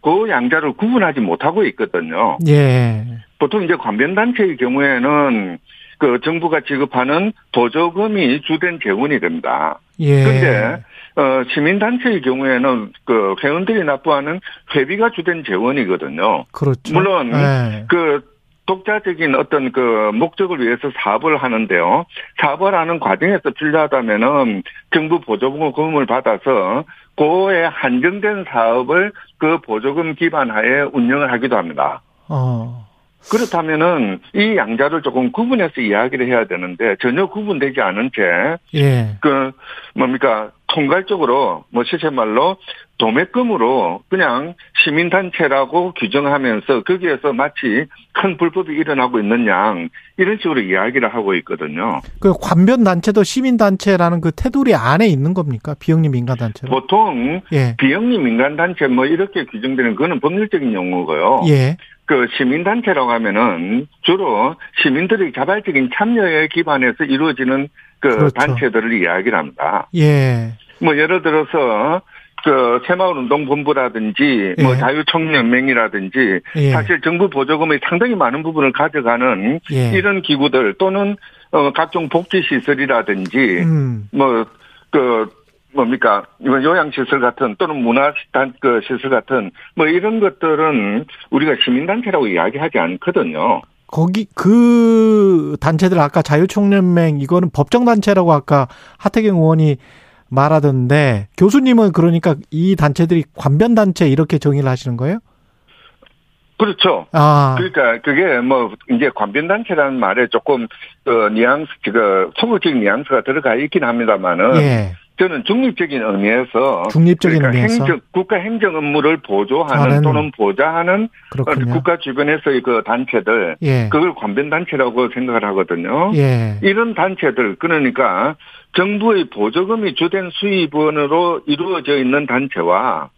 그 양자를 구분하지 못하고 있거든요. 예. 보통 이제 관변 단체의 경우에는 그 정부가 지급하는 보조금이 주된 재원이 됩니다. 예. 근데 어, 시민단체의 경우에는 그 회원들이 납부하는 회비가 주된 재원이거든요. 그렇죠. 물론 네. 그 독자적인 어떤 그 목적을 위해서 사업을 하는데요. 사업을 하는 과정에서 필요하다면은 정부 보조금을 받아서 고에 한정된 사업을 그 보조금 기반하에 운영을 하기도 합니다. 어. 그렇다면은 이 양자를 조금 구분해서 이야기를 해야 되는데 전혀 구분되지 않은 채, 예. 그 뭡니까 통괄적으로 뭐 실제 말로 도매금으로 그냥 시민단체라고 규정하면서 거기에서 마치 큰 불법이 일어나고 있는 양 이런 식으로 이야기를 하고 있거든요. 그 관변 단체도 시민단체라는 그 테두리 안에 있는 겁니까? 비영리 민간 단체? 보통 예. 비영리 민간 단체 뭐 이렇게 규정되는 그거는 법률적인 용어고요. 예. 그 시민단체라고 하면은 주로 시민들의 자발적인 참여에 기반해서 이루어지는 그 그렇죠. 단체들을 이야기를 합니다. 예. 뭐 예를 들어서 그 새마을 운동본부라든지 뭐 예. 자유총연맹이라든지 예. 사실 정부 보조금의 상당히 많은 부분을 가져가는 예. 이런 기구들 또는 어 각종 복지 시설이라든지 음. 뭐그 뭡니까 요양시설 같은 또는 문화단 그 시설 같은 뭐 이런 것들은 우리가 시민단체라고 이야기하지 않거든요. 거기 그 단체들 아까 자유총연맹 이거는 법정 단체라고 아까 하태경 의원이 말하던데 교수님은 그러니까 이 단체들이 관변 단체 이렇게 정의를 하시는 거예요? 그렇죠. 아. 그러니까 그게 뭐 이제 관변단체라는 말에 조금 그 뉘앙스, 그 소극적인 뉘앙스가 들어가 있긴 합니다만은 예. 저는 중립적인 의미에서 중립적인 그러니까 의미에서 행정, 국가 행정 업무를 보조하는 또는 보좌하는 그렇군요. 국가 주변에서의 그 단체들 예. 그걸 관변 단체라고 생각을 하거든요. 예. 이런 단체들 그러니까 정부의 보조금이 주된 수입원으로 이루어져 있는 단체와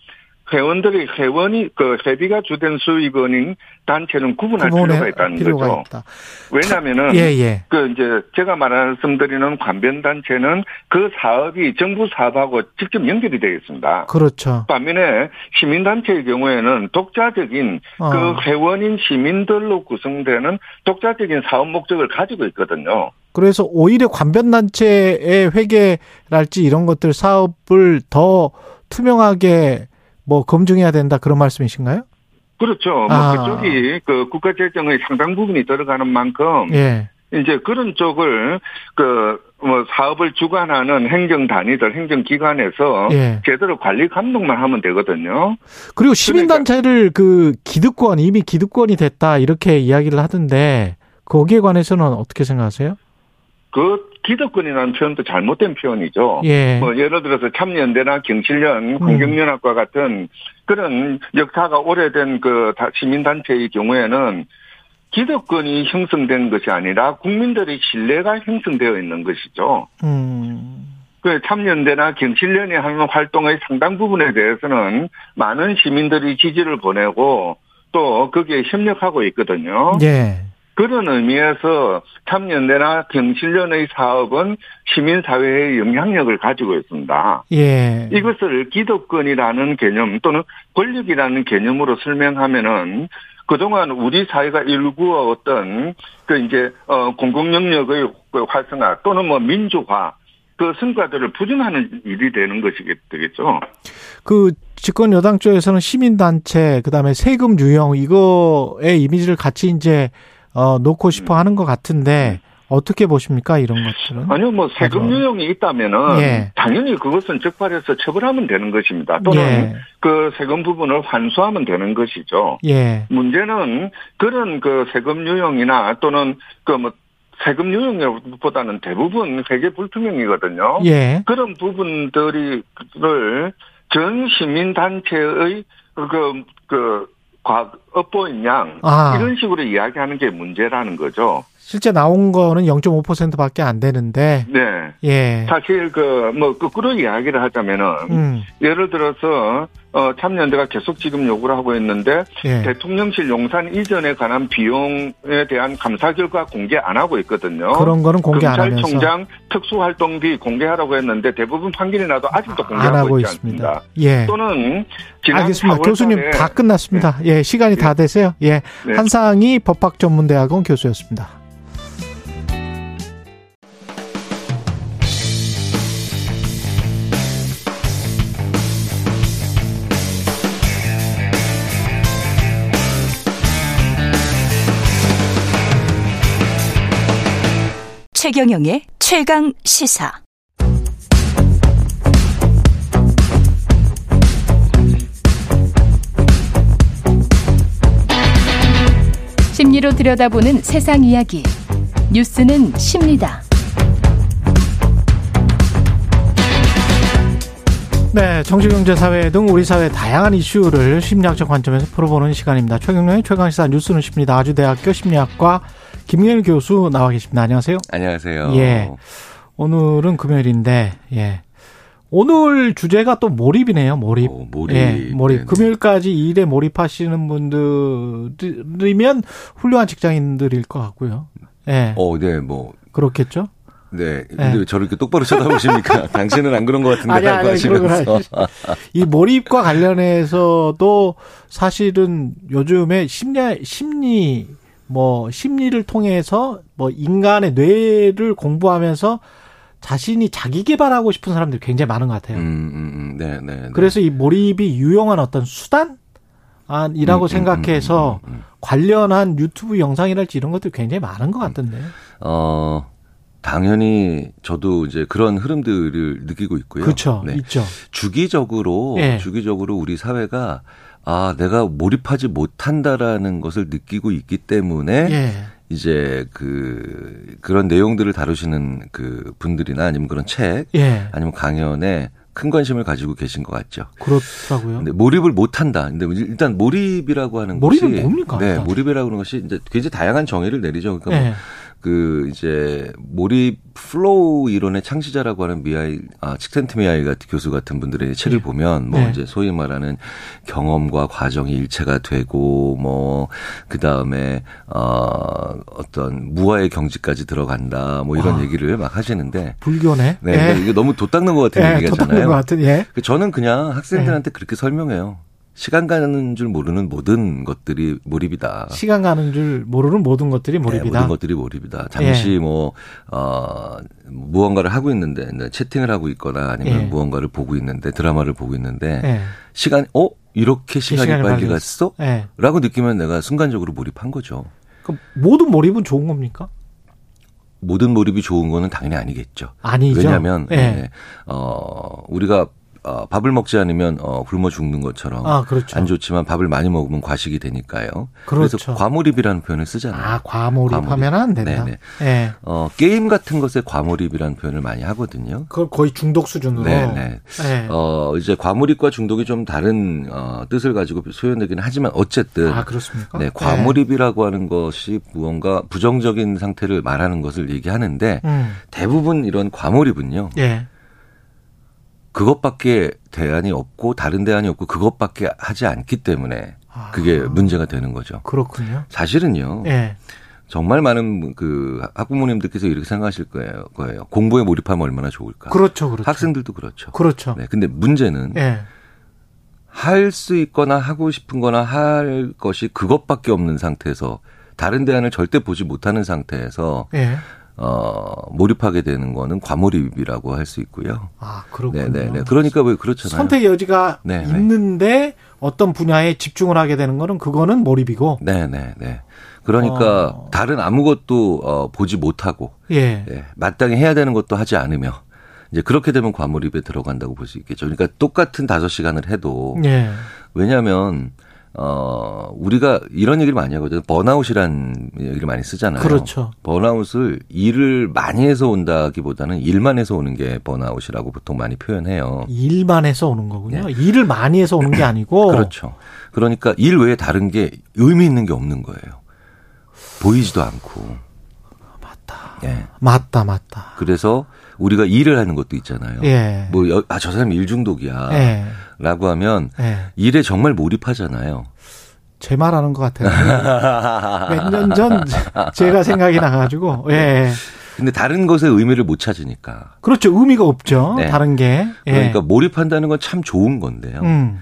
회원들이 회원이 그 회비가 주된 수익원인 단체는 구분할 필요가 있다는 필요가 거죠. 있다. 왜냐하면은 예, 예. 그 이제 제가 말씀드리는 관변 단체는 그 사업이 정부 사업하고 직접 연결이 되어 있습니다. 그렇죠. 반면에 시민 단체의 경우에는 독자적인 어. 그 회원인 시민들로 구성되는 독자적인 사업 목적을 가지고 있거든요. 그래서 오히려 관변 단체의 회계랄지 이런 것들 사업을 더 투명하게 뭐 검증해야 된다 그런 말씀이신가요? 그렇죠. 뭐 아. 그쪽이 그 국가 재정의 상당 부분이 들어가는 만큼 예. 이제 그런 쪽을 그 뭐 사업을 주관하는 행정 단위들, 행정 기관에서 예. 제대로 관리 감독만 하면 되거든요. 그리고 시민 단체를 그러니까. 그 기득권 이미 기득권이 됐다 이렇게 이야기를 하던데 거기에 관해서는 어떻게 생각하세요? 그 기득권이라는 표현도 잘못된 표현이죠. 예. 뭐 예를 들어서 참여연대나 경실련, 환경연합과 같은 그런 역사가 오래된 그 시민단체의 경우에는 기득권이 형성된 것이 아니라 국민들의 신뢰가 형성되어 있는 것이죠. 음. 그 참여연대나 경실련이 하는 활동의 상당 부분에 대해서는 많은 시민들이 지지를 보내고 또 거기에 협력하고 있거든요. 예. 그런 의미에서 참연대나 경실련의 사업은 시민사회의 영향력을 가지고 있습니다. 예. 이것을 기득권이라는 개념 또는 권력이라는 개념으로 설명하면은 그동안 우리 사회가 일구어왔던 그 이제 어 공공 영역의 그 활성화 또는 뭐 민주화 그 성과들을 부정하는 일이 되는 것이 되겠죠. 그 집권 여당 쪽에서는 시민단체 그다음에 세금 유형 이거의 이미지를 같이 이제 어, 놓고 싶어 하는 것 같은데 어떻게 보십니까 이런 것들은? 아니요, 뭐 세금 유형이 있다면은 예. 당연히 그것은 적발해서 처벌하면 되는 것입니다. 또는 예. 그 세금 부분을 환수하면 되는 것이죠. 예. 문제는 그런 그 세금 유형이나 또는 그뭐 세금 유형보다는 대부분 회계 불투명이거든요. 예. 그런 부분들이 전 시민 단체의 그, 그 과학 업보인 양 아. 이런 식으로 이야기하는 게 문제라는 거죠. 실제 나온 거는 0.5%밖에 안 되는데. 네. 예. 사실 그 뭐 거꾸로 이야기를 하자면은 음. 예를 들어서 어 참여연대가 계속 지금 요구를 하고 있는데 예. 대통령실 용산 이전에 관한 비용에 대한 감사 결과 공개 안 하고 있거든요. 그런 거는 공개 안 하면서. 검찰총장 특수활동비 공개하라고 했는데 대부분 판결이 나도 아직도 공개하고 하고 있지 있습니다. 않습니다. 예. 또는 알겠습니다. 교수님 다 끝났습니다. 네. 예, 시간이 다 네. 되세요. 예. 네. 한상희 법학전문대학원 교수였습니다. 최경영의 최강 시사. 심리로 들여다보는 세상 이야기. 뉴스는 십니다. 네, 정치, 경제, 사회 등 우리 사회 다양한 이슈를 심리학적 관점에서 풀어보는 시간입니다. 최경영의 최강시사 뉴스는 십니다. 아주대학교 심리학과 김경일 교수 나와 계십니다. 안녕하세요. 안녕하세요. 예. 오늘은 금요일인데, 예. 오늘 주제가 또 몰입이네요, 몰입. 오, 몰입. 예, 몰입. 네네. 금요일까지 일에 몰입하시는 분들이면 훌륭한 직장인들일 것 같고요. 예. 어, 네, 뭐. 그렇겠죠? 네. 근데 네. 왜 저렇게 똑바로 쳐다보십니까? 당신은 안 그런 것 같은데 아니, 아니, 하시면서. 이 몰입과 관련해서도 사실은 요즘에 심리, 심리 뭐 심리를 통해서 뭐 인간의 뇌를 공부하면서 자신이 자기 개발하고 싶은 사람들이 굉장히 많은 것 같아요. 음, 음, 음. 네, 네, 네. 그래서 이 몰입이 유용한 어떤 수단? 이라고 음, 음, 생각해서 음, 관련한 유튜브 영상이랄지 이런 것들 굉장히 많은 것 같던데. 어, 당연히 저도 이제 그런 흐름들을 느끼고 있고요. 그렇죠. 네. 있죠. 주기적으로 네. 주기적으로 우리 사회가 아, 내가 몰입하지 못한다라는 것을 느끼고 있기 때문에 예. 이제 그 그런 내용들을 다루시는 그 분들이나 아니면 그런 책 예. 아니면 강연에 큰 관심을 가지고 계신 것 같죠. 그렇더라고요. 근데 몰입을 못 한다. 근데 일단 몰입이라고 하는 몰입은 것이 뭡니까? 네, 몰입이라고 하는 것이 이제 굉장히 다양한 정의를 내리죠. 그러니까 예. 뭐 그 이제 몰입 flow 이론의 창시자라고 하는 미하일 아 칙센트 미하일 같은 교수 같은 분들의 책을 네. 보면 뭐 네. 이제 소위 말하는 경험과 과정이 일체가 되고 뭐 그다음에 어 어떤 무아의 경지까지 들어간다 뭐 이런 와. 얘기를 막 하시는데 불교네. 네. 네. 이게 너무 돛닦는 것 같은 네, 얘기잖아요. 돛닦는 것 같은 예. 그 저는 그냥 학생들한테 네. 그렇게 설명해요. 시간 가는 줄 모르는 모든 것들이 몰입이다. 시간 가는 줄 모르는 모든 것들이 몰입이다. 네, 모든 것들이 몰입이다. 잠시 예. 뭐, 어, 무언가를 하고 있는데, 네, 채팅을 하고 있거나 아니면 예. 무언가를 보고 있는데, 드라마를 보고 있는데, 예. 시간, 어? 이렇게 시간이, 시간이 빨리 갔어? 예. 라고 느끼면 내가 순간적으로 몰입한 거죠. 그럼 모든 몰입은 좋은 겁니까? 모든 몰입이 좋은 거는 당연히 아니겠죠. 아니죠. 왜냐하면 예. 네, 어 우리가 어, 밥을 먹지 않으면 어, 굶어 죽는 것처럼 아, 그렇죠. 안 좋지만 밥을 많이 먹으면 과식이 되니까요. 그렇죠. 그래서 과몰입이라는 표현을 쓰잖아요. 아, 과몰입하면 과몰입. 안 된다. 네네. 네. 어, 게임 같은 것에 과몰입이라는 표현을 많이 하거든요. 그걸 거의 중독 수준으로. 네네. 네. 어, 이제 과몰입과 중독이 좀 다른 어, 뜻을 가지고 표현되기는 하지만 어쨌든 아, 그렇습니까? 네, 과몰입이라고 하는 것이 무언가 부정적인 상태를 말하는 것을 얘기하는데 음. 대부분 이런 과몰입은요. 예. 그것밖에 대안이 없고 다른 대안이 없고 그것밖에 하지 않기 때문에 그게 아. 문제가 되는 거죠. 그렇군요. 사실은요. 네. 정말 많은 그 학부모님들께서 이렇게 생각하실 거예요. 거예요. 공부에 몰입하면 얼마나 좋을까. 그렇죠, 그렇죠. 학생들도 그렇죠. 그렇죠. 네. 근데 문제는 네. 할수 있거나 하고 싶은거나 할 것이 그것밖에 없는 상태에서 다른 대안을 절대 보지 못하는 상태에서 네. 어, 몰입하게 되는 거는 과몰입이라고 할 수 있고요. 아, 그렇군요. 네네 그러니까 왜 그렇잖아요. 선택 여지가 네네. 있는데 어떤 분야에 집중을 하게 되는 거는 그거는 몰입이고. 네네네. 그러니까 어. 다른 아무것도 어, 보지 못하고 예. 네, 마땅히 해야 되는 것도 하지 않으며 이제 그렇게 되면 과몰입에 들어간다고 볼 수 있겠죠. 그러니까 똑같은 다섯 시간을 해도 예. 왜냐하면 어, 우리가 이런 얘기를 많이 하거든요. 번아웃이란 얘기를 많이 쓰잖아요. 그렇죠. 번아웃을 일을 많이 해서 온다기보다는 일만 해서 오는 게 번아웃이라고 보통 많이 표현해요. 일만 해서 오는 거군요. 네. 일을 많이 해서 오는 게 아니고. 그렇죠. 그러니까 일 외에 다른 게 의미 있는 게 없는 거예요. 보이지도 않고. 맞다. 예. 맞다, 맞다. 그래서 우리가 일을 하는 것도 있잖아요. 예. 뭐, 아, 저 사람 일 중독이야. 예. 라고 하면 예. 일에 정말 몰입하잖아요. 제 말하는 것 같아요. 몇 년 전 제가 생각이 나가지고, 예. 근데 다른 것에 의미를 못 찾으니까. 그렇죠. 의미가 없죠. 네. 다른 게. 예. 그러니까 몰입한다는 건 참 좋은 건데요. 음.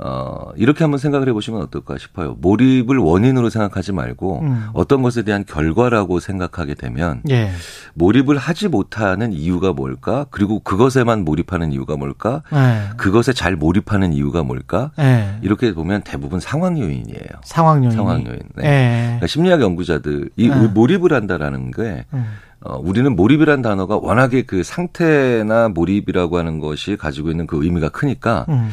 어, 이렇게 한번 생각을 해보시면 어떨까 싶어요. 몰입을 원인으로 생각하지 말고 음. 어떤 것에 대한 결과라고 생각하게 되면 예. 몰입을 하지 못하는 이유가 뭘까? 그리고 그것에만 몰입하는 이유가 뭘까? 예. 그것에 잘 몰입하는 이유가 뭘까? 예. 이렇게 보면 대부분 상황 요인이에요. 상황 요인. 상황 요인. 네. 예. 그러니까 심리학 연구자들 이 예. 몰입을 한다라는 게 음. 어, 우리는 몰입이란 단어가 워낙에 그 상태나 몰입이라고 하는 것이 가지고 있는 그 의미가 크니까 음.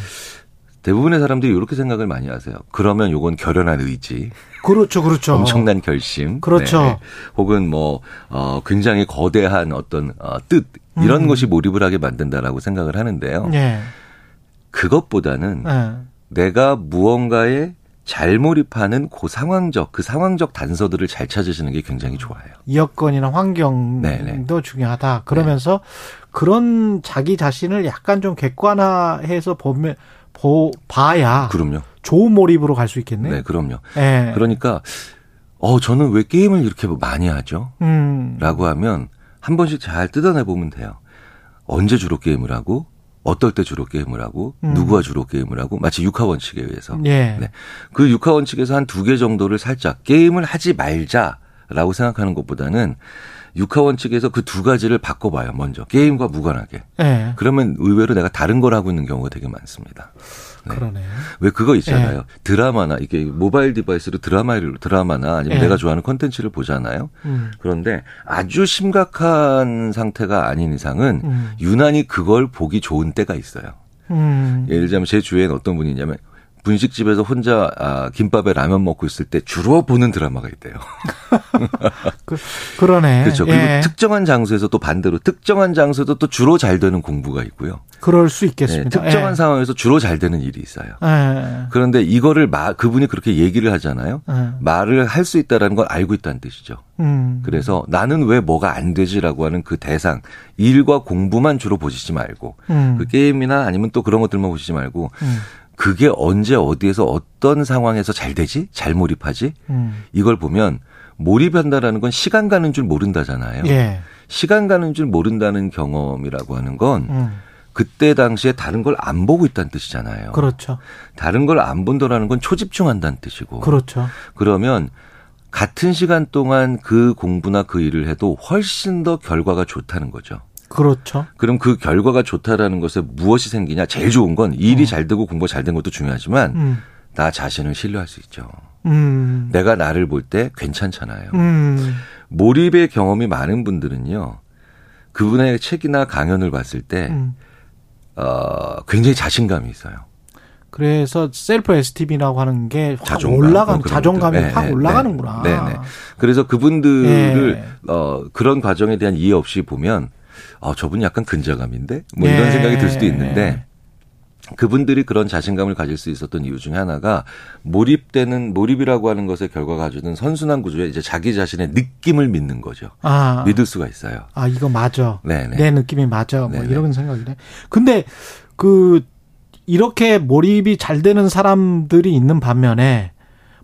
대부분의 사람들이 이렇게 생각을 많이 하세요. 그러면 요건 결연한 의지. 그렇죠, 그렇죠. 엄청난 결심. 그렇죠. 네. 혹은 뭐, 어, 굉장히 거대한 어떤, 어, 뜻, 이런 음. 것이 몰입을 하게 만든다라고 생각을 하는데요. 네. 그것보다는 네. 내가 무언가에 잘 몰입하는 그 상황적, 그 상황적 단서들을 잘 찾으시는 게 굉장히 좋아요. 여건이나 환경도 네네. 중요하다. 그러면서 네. 그런 자기 자신을 약간 좀 객관화해서 보면, 보, 봐야 그럼요. 좋은 몰입으로 갈 수 있겠네요. 네, 그럼요. 네. 그러니까 어 저는 왜 게임을 이렇게 많이 하죠? 음. 라고 하면 한 번씩 잘 뜯어내 보면 돼요. 언제 주로 게임을 하고 어떨 때 주로 게임을 하고 음. 누구와 주로 게임을 하고 마치 육하 원칙에 의해서 예. 네. 그 육하 원칙에서 한 두 개 정도를 살짝 게임을 하지 말자라고 생각하는 것보다는 육하원 측에서 그 두 가지를 바꿔봐요. 먼저 게임과 무관하게. 네. 그러면 의외로 내가 다른 걸 하고 있는 경우가 되게 많습니다. 네. 그러네. 왜 그거 있잖아요. 네. 드라마나 이게 mobile device로 드라마를 드라마나 아니면 네. 내가 좋아하는 콘텐츠를 보잖아요. 음. 그런데 아주 심각한 상태가 아닌 이상은 음. 유난히 그걸 보기 좋은 때가 있어요. 음. 예를 들자면 제 주위에는 어떤 분이 있냐면 분식집에서 혼자 아, 김밥에 라면 먹고 있을 때 주로 보는 드라마가 있대요. 그, 그러네. 그렇죠. 그리고 예. 특정한 장소에서 또 반대로 특정한 장소에도 또 주로 잘 되는 공부가 있고요. 그럴 수 있겠습니다. 네, 특정한 예. 상황에서 주로 잘 되는 일이 있어요. 예. 그런데 이거를 마, 그분이 그렇게 얘기를 하잖아요. 예. 말을 할 수 있다라는 걸 알고 있다는 뜻이죠. 음. 그래서 나는 왜 뭐가 안 되지라고 하는 그 대상 일과 공부만 주로 보시지 말고 음. 그 게임이나 아니면 또 그런 것들만 보시지 말고 음. 그게 언제 어디에서 어떤 상황에서 잘 되지? 잘 몰입하지? 음. 이걸 보면 몰입한다라는 건 시간 가는 줄 모른다잖아요. 예. 시간 가는 줄 모른다는 경험이라고 하는 건 음. 그때 당시에 다른 걸 안 보고 있다는 뜻이잖아요. 그렇죠. 다른 걸 안 본다라는 건 초집중한다는 뜻이고. 그렇죠. 그러면 같은 시간 동안 그 공부나 그 일을 해도 훨씬 더 결과가 좋다는 거죠. 그렇죠. 그럼 그 결과가 좋다라는 것에 무엇이 생기냐? 제일 좋은 건 일이 어. 잘 되고 공부가 잘 된 것도 중요하지만 음. 나 자신을 신뢰할 수 있죠. 음. 내가 나를 볼 때 괜찮잖아요. 음. 몰입의 경험이 많은 분들은요. 그분의 책이나 강연을 봤을 때 음. 어, 굉장히 자신감이 있어요. 그래서 셀프 에스티비라고 하는 게 확 올라가는 자존감이 네, 확 네, 올라가는구나. 네, 네. 그래서 그분들을 네. 어 그런 과정에 대한 이해 없이 보면 아, 저분이 약간 근자감인데? 뭐 이런 네. 생각이 들 수도 있는데 그분들이 그런 자신감을 가질 수 있었던 이유 중에 하나가 몰입되는 몰입이라고 하는 것의 결과가 가지는 선순환 구조에 이제 자기 자신의 느낌을 믿는 거죠. 아. 믿을 수가 있어요. 아, 이거 맞아. 네네. 내 느낌이 맞아. 뭐 네네. 이런 생각이네. 근데 그 이렇게 몰입이 잘 되는 사람들이 있는 반면에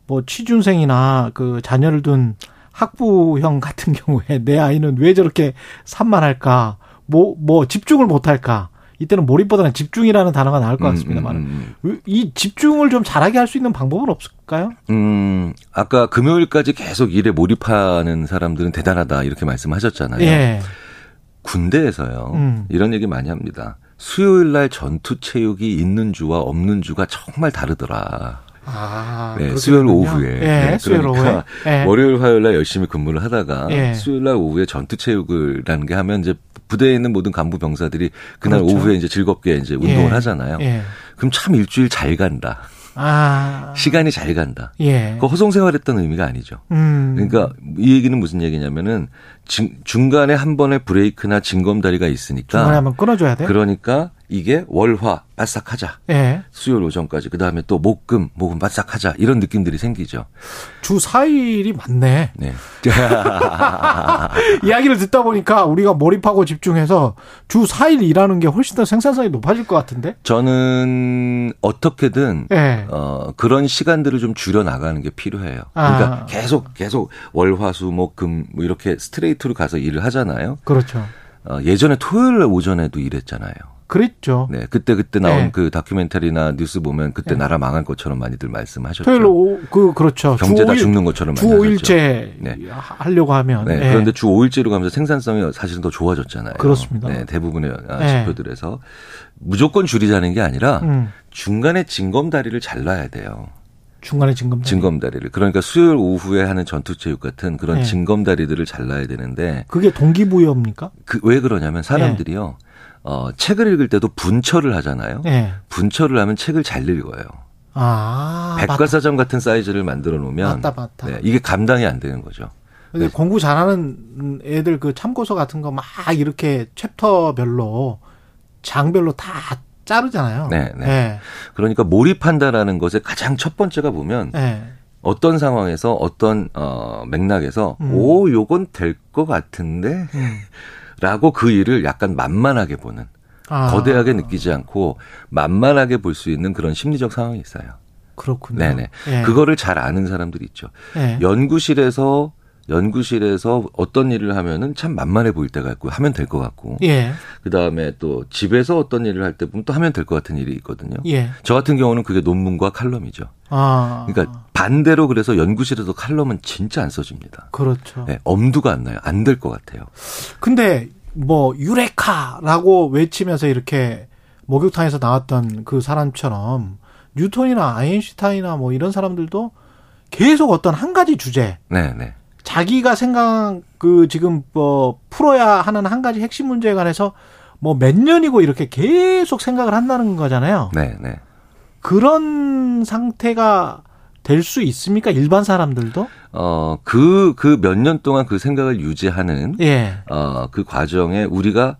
뭐 취준생이나 그 자녀를 둔 학부형 같은 경우에 내 아이는 왜 저렇게 산만할까? 뭐, 뭐, 집중을 못할까? 이때는 몰입보다는 집중이라는 단어가 나을 것 음, 같습니다만 음, 음, 이 집중을 좀 잘하게 할 수 있는 방법은 없을까요? 음, 아까 금요일까지 계속 일에 몰입하는 사람들은 대단하다 이렇게 말씀하셨잖아요. 예. 군대에서요 음. 이런 얘기 많이 합니다. 수요일 날 전투 체육이 있는 주와 없는 주가 정말 다르더라. 아, 네, 수요일 오후에. 예, 네, 그러니까 예. 월요일 화요일 날 열심히 근무를 하다가 예. 수요일 날 오후에 전투 체육을라는 게 하면 이제 부대에 있는 모든 간부 병사들이 그날 그렇죠. 오후에 이제 즐겁게 이제 운동을 예. 하잖아요. 예. 그럼 참 일주일 잘 간다. 아. 시간이 잘 간다. 예. 그 허송 생활했던 의미가 아니죠. 음. 그러니까 이 얘기는 무슨 얘기냐면은 중 간에 한 번의 브레이크나 징검다리가 있으니까 중간에 한번 끊어줘야 돼. 그러니까 이게 월화 바싹하자. 예. 수요일 오전까지 그다음에 또 목금 목금 바싹하자 이런 느낌들이 생기죠. 주 4일이 많네. 네. 이야기를 듣다 보니까 우리가 몰입하고 집중해서 주 4일 일하는 게 훨씬 더 생산성이 높아질 것 같은데? 저는 어떻게든 예. 어 그런 시간들을 좀 줄여 나가는 게 필요해요. 그러니까 아. 계속 계속 월화수 목금 뭐 이렇게 스트레이트로 가서 일을 하잖아요. 그렇죠. 어 예전에 토요일 오전에도 일했잖아요. 그랬죠. 네, 그때 그때 나온 네. 그 다큐멘터리나 뉴스 보면 그때 네. 나라 망한 것처럼 많이들 말씀하셨죠. 토요일 오, 그 그렇죠. 경제 다 죽는 것처럼 주 5일째 네. 하려고 하면. 네. 네. 그런데 주 5일째로 가면서 생산성이 사실은 더 좋아졌잖아요. 그렇습니다. 네, 대부분의 네. 지표들에서 무조건 줄이자는 게 아니라 음. 중간에 징검다리를 잘라야 돼요. 중간에 징검다리. 징검다리를. 그러니까 수요일 오후에 하는 전투체육 같은 그런 네. 징검다리들을 잘라야 되는데. 그게 동기부여입니까? 그, 왜 그러냐면 사람들이요. 어, 책을 읽을 때도 분철을 하잖아요. 네. 분철을 하면 책을 잘 읽어요. 아, 백과사전 맞다. 같은 사이즈를 만들어 놓으면 맞다, 맞다. 네, 이게 감당이 안 되는 거죠. 네. 공부 잘하는 애들 그 참고서 같은 거 막 이렇게 챕터별로 장별로 다 자르잖아요. 네, 네. 네. 그러니까 몰입한다라는 것의 가장 첫 번째가 보면 네. 어떤 상황에서 어떤 어 맥락에서 음. 오 요건 될 것 같은데 음. 라고 그 일을 약간 만만하게 보는 아. 거대하게 느끼지 않고 만만하게 볼 수 있는 그런 심리적 상황이 있어요. 그렇군요. 네네. 예. 그거를 잘 아는 사람들이 있죠. 예. 연구실에서 연구실에서 어떤 일을 하면은 참 만만해 보일 때가 있고 하면 될 것 같고. 예. 그 다음에 또 집에서 어떤 일을 할 때 보면 또 하면 될 것 같은 일이 있거든요. 예. 저 같은 경우는 그게 논문과 칼럼이죠. 아. 그러니까 반대로 그래서 연구실에서 칼럼은 진짜 안 써집니다. 그렇죠. 네, 엄두가 안 나요. 안 될 것 같아요. 근데 뭐 유레카라고 외치면서 이렇게 목욕탕에서 나왔던 그 사람처럼 뉴턴이나 아인슈타인이나 뭐 이런 사람들도 계속 어떤 한 가지 주제. 네, 네. 자기가 생각 그 지금 뭐 풀어야 하는 한 가지 핵심 문제에 관해서 뭐 몇 년이고 이렇게 계속 생각을 한다는 거잖아요. 네, 네. 그런 상태가 될 수 있습니까? 일반 사람들도? 어, 그, 그 몇 년 동안 그 생각을 유지하는, 예. 어, 그 과정에 우리가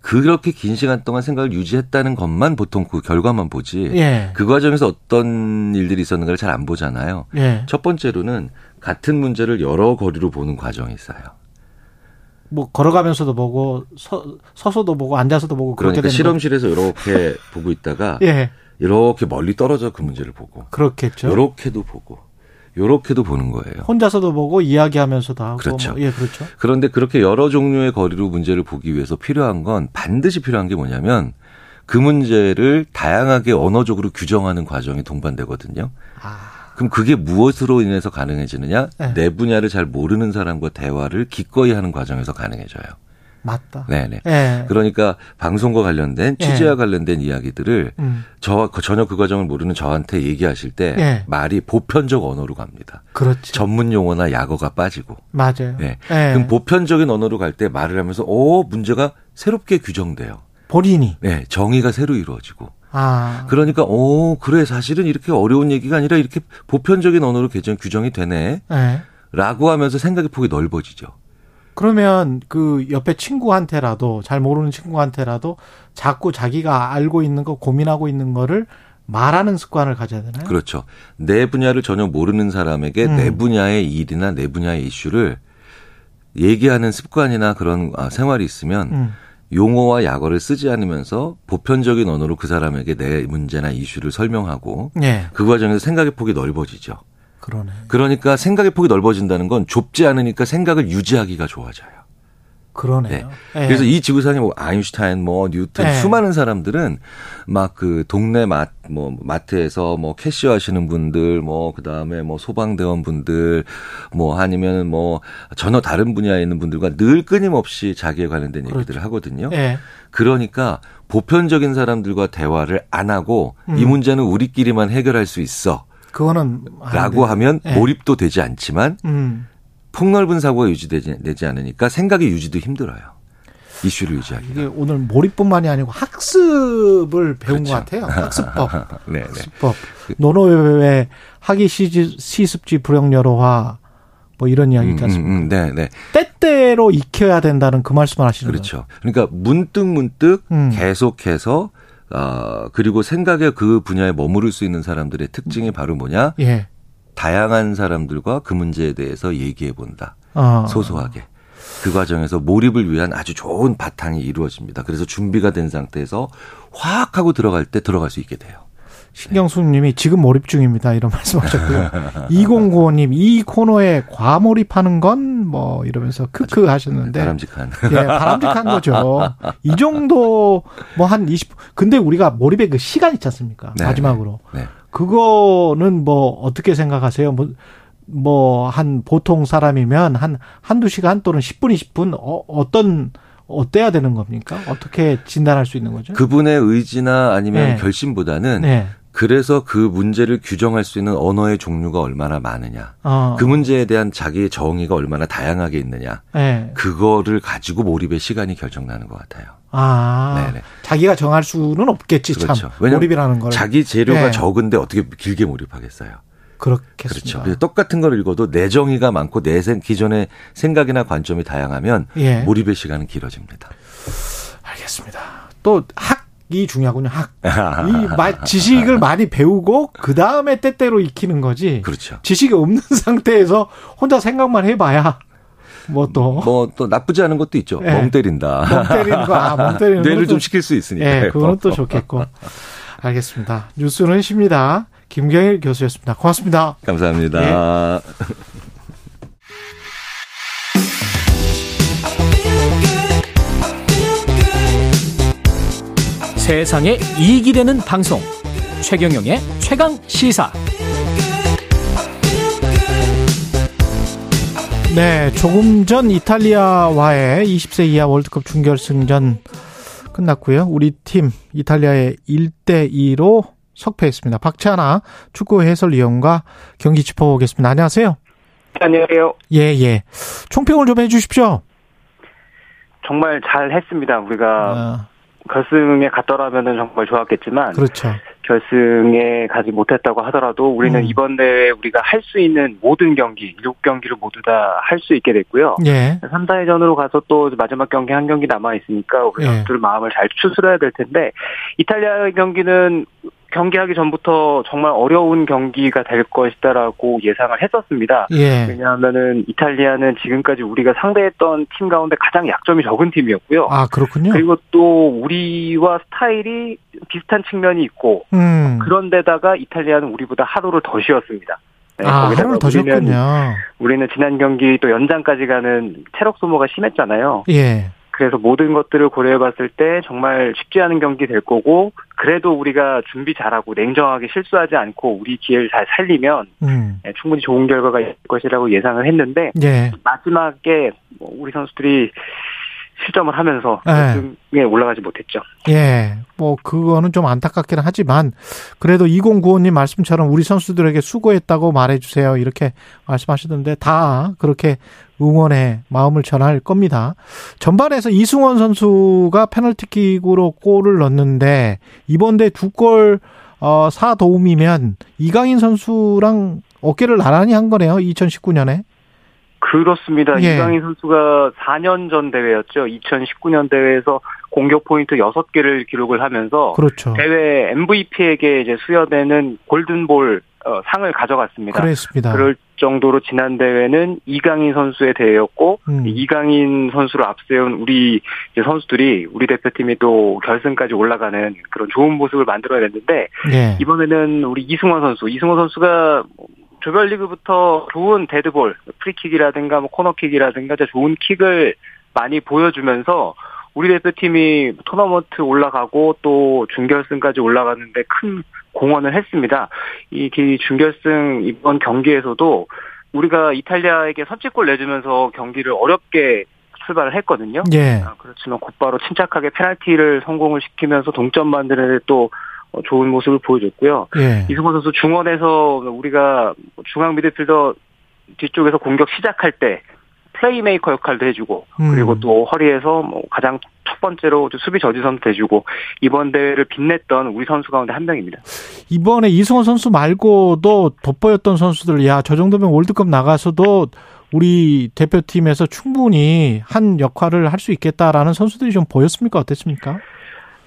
그렇게 긴 시간 동안 생각을 유지했다는 것만 보통 그 결과만 보지 예. 그 과정에서 어떤 일들이 있었는가를 잘 안 보잖아요. 예. 첫 번째로는 같은 문제를 여러 거리로 보는 과정이 있어요. 뭐 걸어가면서도 보고 서, 서서도 보고 앉아서도 보고 그러니까 실험실에서 이렇게 보고 있다가 예. 이렇게 멀리 떨어져 그 문제를 보고 그렇겠죠. 이렇게도 보고 요렇게도 보는 거예요. 혼자서도 보고 이야기하면서도 하고 그렇죠. 뭐. 예, 그렇죠. 그런데 그렇게 여러 종류의 거리로 문제를 보기 위해서 필요한 건 반드시 필요한 게 뭐냐면 그 문제를 다양하게 언어적으로 규정하는 과정이 동반되거든요. 아. 그럼 그게 무엇으로 인해서 가능해지느냐? 네. 내 분야를 잘 모르는 사람과 대화를 기꺼이 하는 과정에서 가능해져요. 맞다. 네네. 네. 그러니까 방송과 관련된 취재와 네. 관련된 이야기들을 음. 저 전혀 그 과정을 모르는 저한테 얘기하실 때 네. 말이 보편적 언어로 갑니다. 그렇지. 전문 용어나 약어가 빠지고. 맞아요. 네. 그럼 보편적인 언어로 갈 때 말을 하면서 오 문제가 새롭게 규정돼요. 본인이. 네, 정의가 새로 이루어지고. 아. 그러니까 오 그래 사실은 이렇게 어려운 얘기가 아니라 이렇게 보편적인 언어로 개정 규정이 되네. 네. 라고 하면서 생각의 폭이 넓어지죠. 그러면 그 옆에 친구한테라도 잘 모르는 친구한테라도 자꾸 자기가 알고 있는 거 고민하고 있는 거를 말하는 습관을 가져야 되나요? 그렇죠. 내 분야를 전혀 모르는 사람에게 음. 내 분야의 일이나 내 분야의 이슈를 얘기하는 습관이나 그런 아, 생활이 있으면 음. 용어와 약어를 쓰지 않으면서 보편적인 언어로 그 사람에게 내 문제나 이슈를 설명하고 네. 그 과정에서 생각의 폭이 넓어지죠. 그러네. 그러니까 생각의 폭이 넓어진다는 건 좁지 않으니까 생각을 유지하기가 좋아져요. 그러네요. 네. 네. 그래서 이 지구상에 뭐 아인슈타인, 뭐 뉴턴 네. 수많은 사람들은 막 그 동네 마, 뭐 마트에서 뭐 캐시어 하시는 분들, 뭐 그다음에 뭐 소방대원 분들, 뭐 아니면은 뭐 전혀 다른 분야에 있는 분들과 늘 끊임없이 자기에 관련된 그렇죠. 얘기들을 하거든요. 네. 그러니까 보편적인 사람들과 대화를 안 하고 음. 이 문제는 우리끼리만 해결할 수 있어. 그거는 라고 하면 네. 몰입도 되지 않지만 음. 폭넓은 사고가 유지되지 되지 않으니까 생각의 유지도 힘들어요. 이슈를 유지하기. 이게 오늘 몰입뿐만이 아니고 학습을 배운 그렇죠. 것 같아요. 학습법. 네, 네. 학습법. 노노웨의 학위 시습지 불용여로화 뭐 이런 이야기 있지 않습니까? 음, 음, 네, 네. 때때로 익혀야 된다는 그 말씀을 하시는 그렇죠. 거예요. 그러니까 문득 문득 음. 계속해서 어, 그리고 생각의 그 분야에 머무를 수 있는 사람들의 특징이 바로 뭐냐? 예. 다양한 사람들과 그 문제에 대해서 얘기해 본다. 어. 소소하게. 그 과정에서 몰입을 위한 아주 좋은 바탕이 이루어집니다. 그래서 준비가 된 상태에서 확 하고 들어갈 때 들어갈 수 있게 돼요. 신경수님이 지금 몰입 중입니다. 이런 말씀하셨고요. 2095님 이 코너에 과몰입하는 건 뭐 이러면서 크크 하셨는데 바람직한. 예, 바람직한 거죠. 이 정도 뭐 한 20. 근데 우리가 몰입의 그 시간 있지 않습니까? 네, 마지막으로. 네. 그거는 뭐 어떻게 생각하세요? 뭐 뭐 한 보통 사람이면 한 한두 시간 또는 10분 20분 어, 어떤 어때야 되는 겁니까? 어떻게 진단할 수 있는 거죠? 그분의 의지나 아니면 네. 결심보다는 네. 그래서 그 문제를 규정할 수 있는 언어의 종류가 얼마나 많으냐. 어. 그 문제에 대한 자기의 정의가 얼마나 다양하게 있느냐. 네. 그거를 가지고 몰입의 시간이 결정나는 것 같아요. 아. 네네. 자기가 정할 수는 없겠지 그렇죠. 참. 몰입이라는 걸. 자기 재료가 네. 적은데 어떻게 길게 몰입하겠어요. 그렇겠습니다. 그렇죠. 똑같은 걸 읽어도 내 정의가 많고 내 기존의 생각이나 관점이 다양하면 예. 몰입의 시간은 길어집니다. 알겠습니다. 또 학 이 중요하군요. 학. 이 지식을 많이 배우고 그 다음에 때때로 익히는 거지. 그렇죠. 지식이 없는 상태에서 혼자 생각만 해봐야 뭐 또. 뭐또 나쁘지 않은 것도 있죠. 네. 멍 때린다. 멍 때리는 거, 아, 멍 때리는 뇌를 좀 시킬 수 있으니까. 네, 그거는 또 좋겠고. 알겠습니다. 뉴스는 쉽니다. 김경일 교수였습니다. 고맙습니다. 감사합니다. 네. 세상에 이익이 되는 방송. 최경영의 최강 시사. 네 조금 전 이탈리아와의 20세 이하 월드컵 준결승전 끝났고요. 우리 팀 이탈리아의 1대2로 석패했습니다. 박찬아 축구 해설위원과 경기 짚어보겠습니다. 안녕하세요. 안녕하세요. 예예. 총평을 좀 해주십시오. 정말 잘 했습니다. 우리가 아. 결승에 갔더라면 정말 좋았겠지만 그렇죠. 결승에 가지 못했다고 하더라도 우리는 음. 이번 대회 우리가 할 수 있는 모든 경기, 6경기를 모두 다 할 수 있게 됐고요. 예. 3, 4회전으로 가서 또 마지막 경기 한 경기 남아 있으니까 우리 예. 선수들 마음을 잘 추스려야 될 텐데 이탈리아 경기는 경기하기 전부터 정말 어려운 경기가 될 것이다라고 예상을 했었습니다. 예. 왜냐하면은 이탈리아는 지금까지 우리가 상대했던 팀 가운데 가장 약점이 적은 팀이었고요. 아 그렇군요. 그리고 또 우리와 스타일이 비슷한 측면이 있고 음. 그런데다가 이탈리아는 우리보다 하루를 더 쉬었습니다. 네, 아, 하루를 더 쉬었군요. 우리는 지난 경기 또 연장까지 가는 체력 소모가 심했잖아요. 예. 그래서 모든 것들을 고려해 봤을 때 정말 쉽지 않은 경기 될 거고 그래도 우리가 준비 잘하고 냉정하게 실수하지 않고 우리 기회를 잘 살리면 음. 네, 충분히 좋은 결과가 있을 것이라고 예상을 했는데 예. 마지막에 뭐 우리 선수들이 실점을 하면서 네. 올라가지 못했죠. 예. 뭐 그거는 좀 안타깝긴 하지만 그래도 2095님 말씀처럼 우리 선수들에게 수고했다고 말해 주세요. 이렇게 말씀하시던데 다 그렇게 응원의 마음을 전할 겁니다. 전반에서 이승원 선수가 페널티킥으로 골을 넣었는데 이번 대 두골 어, 4도움이면 이강인 선수랑 어깨를 나란히 한 거네요. 2019년에. 그렇습니다. 예. 이강인 선수가 4년 전 대회였죠. 2019년 대회에서 공격 포인트 6개를 기록을 하면서 그렇죠. 대회 MVP에게 이제 수여되는 골든볼 어, 상을 가져갔습니다. 그렇습니다. 그럴 정도로 지난 대회는 이강인 선수의 대회였고 음. 이강인 선수를 앞세운 우리 선수들이 우리 대표팀이 또 결승까지 올라가는 그런 좋은 모습을 만들어냈는데 네. 이번에는 우리 이승원 선수, 이승원 선수가 조별리그부터 좋은 데드볼, 프리킥이라든가 뭐 코너킥이라든가 좋은 킥을 많이 보여주면서 우리 대표팀이 토너먼트 올라가고 또 준결승까지 올라가는데 큰 공헌을 했습니다. 이 준결승 이번 경기에서도 우리가 이탈리아에게 선취골 내주면서 경기를 어렵게 출발을 했거든요. 예. 아, 그렇지만 곧바로 침착하게 페널티를 성공을 시키면서 동점 만드는 또 어, 좋은 모습을 보여줬고요. 예. 이승호 선수 중원에서 우리가 중앙 미드필더 뒤쪽에서 공격 시작할 때 플레이메이커 역할도 해주고 음. 그리고 또 허리에서 뭐 가장 첫 번째로 수비 저지선도 해주고 이번 대회를 빛냈던 우리 선수 가운데 한 명입니다. 이번에 이승호 선수 말고도 돋보였던 선수들 야 저 정도면 월드컵 나가서도 우리 대표팀에서 충분히 한 역할을 할 수 있겠다라는 선수들이 좀 보였습니까? 어땠습니까?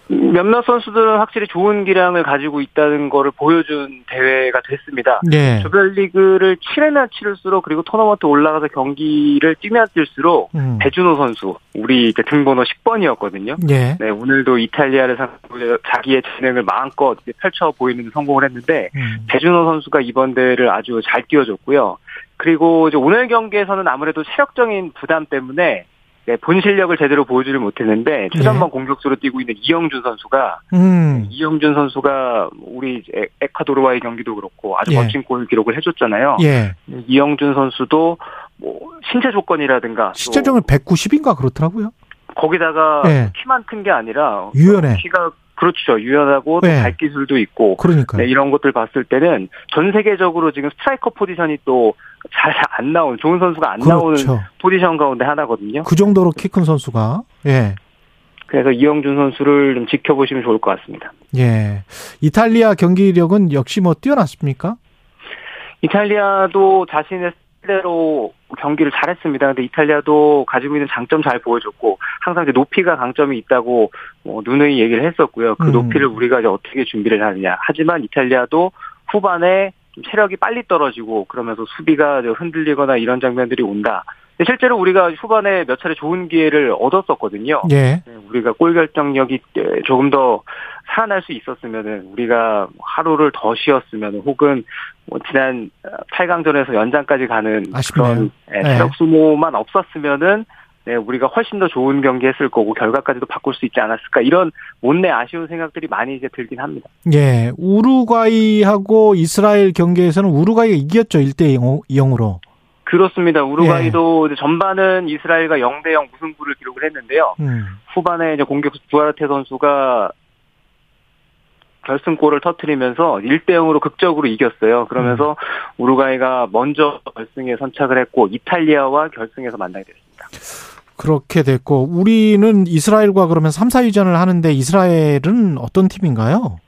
몇몇 선수들은 확실히 좋은 기량을 가지고 있다는 거를 보여준 대회가 됐습니다. 네. 조별리그를 치르면 치를수록 그리고 토너먼트 올라가서 경기를 뛰면 뛸수록 음. 배준호 선수 우리 이제 등번호 10번이었거든요. 네. 네 오늘도 이탈리아를 상대로 자기의 재능을 마음껏 펼쳐 보이는 성공을 했는데 음. 배준호 선수가 이번 대회를 아주 잘 뛰어줬고요. 그리고 이제 오늘 경기에서는 아무래도 체력적인 부담 때문에 네, 본 실력을 제대로 보여주를 못했는데 최전방 네. 공격수로 뛰고 있는 이영준 선수가 음. 이영준 선수가 우리 에콰도르와의 경기도 그렇고 아주 예. 멋진 골 기록을 해줬잖아요. 예. 이영준 선수도 뭐 신체 조건이라든가 실제적으로 190인가 그렇더라고요. 거기다가 예. 키만 큰 게 아니라 유연해. 키가 그렇죠. 유연하고 네. 발 기술도 있고. 그러니까 네, 이런 것들 봤을 때는 전 세계적으로 지금 스트라이커 포지션이 또 잘 안 나오는 좋은 선수가 안 그렇죠. 나오는 포지션 가운데 하나거든요. 그 정도로 키 큰 선수가. 예. 그래서 이영준 선수를 좀 지켜보시면 좋을 것 같습니다. 예. 이탈리아 경기력은 역시 뭐 뛰어났습니까? 이탈리아도 자신의 대로 경기를 잘했습니다. 근데 이탈리아도 가지고 있는 장점 잘 보여줬고 항상 이제 높이가 강점이 있다고 뭐 누누이 얘기를 했었고요. 그 음. 높이를 우리가 이제 어떻게 준비를 하느냐. 하지만 이탈리아도 후반에 좀 체력이 빨리 떨어지고 그러면서 수비가 흔들리거나 이런 장면들이 온다. 실제로 우리가 후반에 몇 차례 좋은 기회를 얻었었거든요. 예. 네, 우리가 골 결정력이 조금 더 살아날 수 있었으면은 우리가 하루를 더 쉬었으면 혹은 뭐 지난 8강전에서 연장까지 가는 아쉽네요. 그런 예, 체력 소모만 없었으면은 네, 우리가 훨씬 더 좋은 경기 했을 거고 결과까지도 바꿀 수 있지 않았을까 이런 못내 아쉬운 생각들이 많이 이제 들긴 합니다. 예, 우루과이하고 이스라엘 경기에서는 우루과이가 이겼죠 1대 0으로. 그렇습니다. 우루과이도 예. 전반은 이스라엘과 0대 0 무승부를 기록을 했는데요. 음. 후반에 이제 공격수 두아르테 선수가 결승골을 터트리면서 1대 0으로 극적으로 이겼어요. 그러면서 음. 우루과이가 먼저 결승에 선착을 했고 이탈리아와 결승에서 만나게 됐습니다. 그렇게 됐고 우리는 이스라엘과 그러면 3, 4위전을 하는데 이스라엘은 어떤 팀인가요?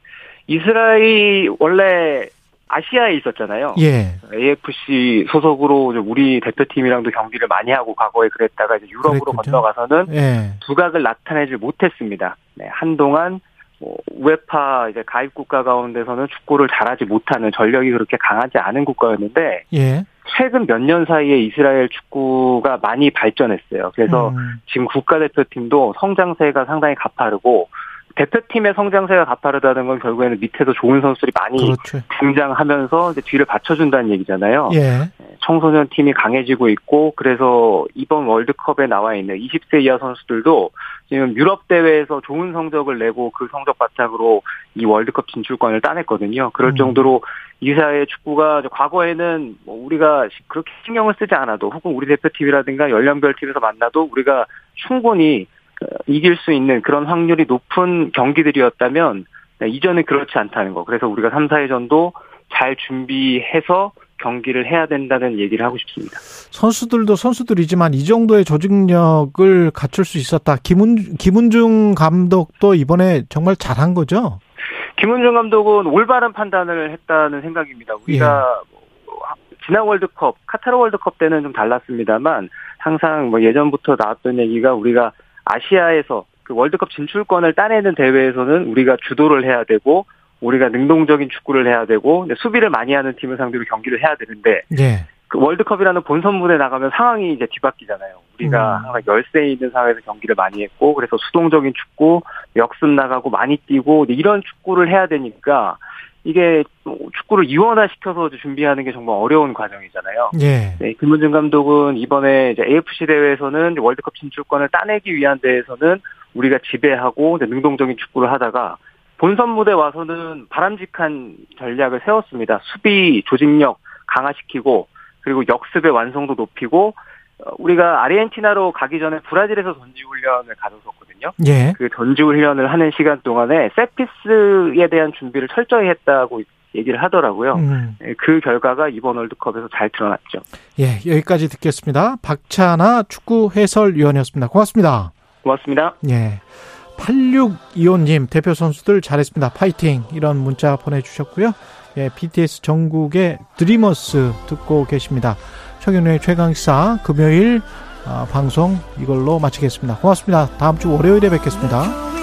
이스라엘 원래 아시아에 있었잖아요. 예. AFC 소속으로 우리 대표팀이랑도 경기를 많이 하고 과거에 그랬다가 이제 유럽으로 그랬군요. 건너가서는 예. 두각을 나타내지 못했습니다. 네, 한동안 뭐 우에파 이제 가입 국가 가운데서는 축구를 잘하지 못하는 전력이 그렇게 강하지 않은 국가였는데 예. 최근 몇 년 사이에 이스라엘 축구가 많이 발전했어요. 그래서 음. 지금 국가대표팀도 성장세가 상당히 가파르고 대표팀의 성장세가 가파르다는 건 결국에는 밑에도 좋은 선수들이 많이 그렇죠. 등장하면서 뒤를 받쳐준다는 얘기잖아요. 예. 청소년 팀이 강해지고 있고 그래서 이번 월드컵에 나와 있는 20세 이하 선수들도 지금 유럽 대회에서 좋은 성적을 내고 그 성적 바탕으로 이 월드컵 진출권을 따냈거든요. 그럴 음. 정도로 이사의 축구가 과거에는 뭐 우리가 그렇게 신경을 쓰지 않아도 혹은 우리 대표팀이라든가 연령별 팀에서 만나도 우리가 충분히 이길 수 있는 그런 확률이 높은 경기들이었다면 네, 이전은 그렇지 않다는 거. 그래서 우리가 3, 4회전도 잘 준비해서 경기를 해야 된다는 얘기를 하고 싶습니다. 선수들도 선수들이지만 이 정도의 조직력을 갖출 수 있었다. 김은, 김은중 감독도 이번에 정말 잘한 거죠? 김은중 감독은 올바른 판단을 했다는 생각입니다. 우리가 예. 지난 월드컵, 카타르 월드컵 때는 좀 달랐습니다만 항상 뭐 예전부터 나왔던 얘기가 우리가 아시아에서 그 월드컵 진출권을 따내는 대회에서는 우리가 주도를 해야 되고 우리가 능동적인 축구를 해야 되고 수비를 많이 하는 팀을 상대로 경기를 해야 되는데 네. 그 월드컵이라는 본선문에 나가면 상황이 이제 뒤바뀌잖아요. 우리가 음. 항상 열세에 있는 상황에서 경기를 많이 했고 그래서 수동적인 축구, 역습 나가고 많이 뛰고 이런 축구를 해야 되니까 이게 축구를 이원화시켜서 준비하는 게 정말 어려운 과정이잖아요. 예. 네, 김문준 감독은 이번에 이제 AFC 대회에서는 월드컵 진출권을 따내기 위한 대회에서는 우리가 지배하고 능동적인 축구를 하다가 본선 무대 와서는 바람직한 전략을 세웠습니다. 수비 조직력 강화시키고 그리고 역습의 완성도 높이고 어, 우리가 아르헨티나로 가기 전에 브라질에서 전지 훈련을 가졌었거든요. 예. 그 전지 훈련을 하는 시간 동안에 세피스에 대한 준비를 철저히 했다고 얘기를 하더라고요. 음. 예, 그 결과가 이번 월드컵에서 잘 드러났죠. 예, 여기까지 듣겠습니다. 박찬아 축구 해설위원이었습니다. 고맙습니다. 고맙습니다. 예. 8625님 대표 선수들 잘했습니다. 파이팅 이런 문자 보내주셨고요. 예, BTS 전국의 드리머스 듣고 계십니다. 최경련의 최강사 금요일 어, 방송 이걸로 마치겠습니다. 고맙습니다. 다음 주 월요일에 뵙겠습니다.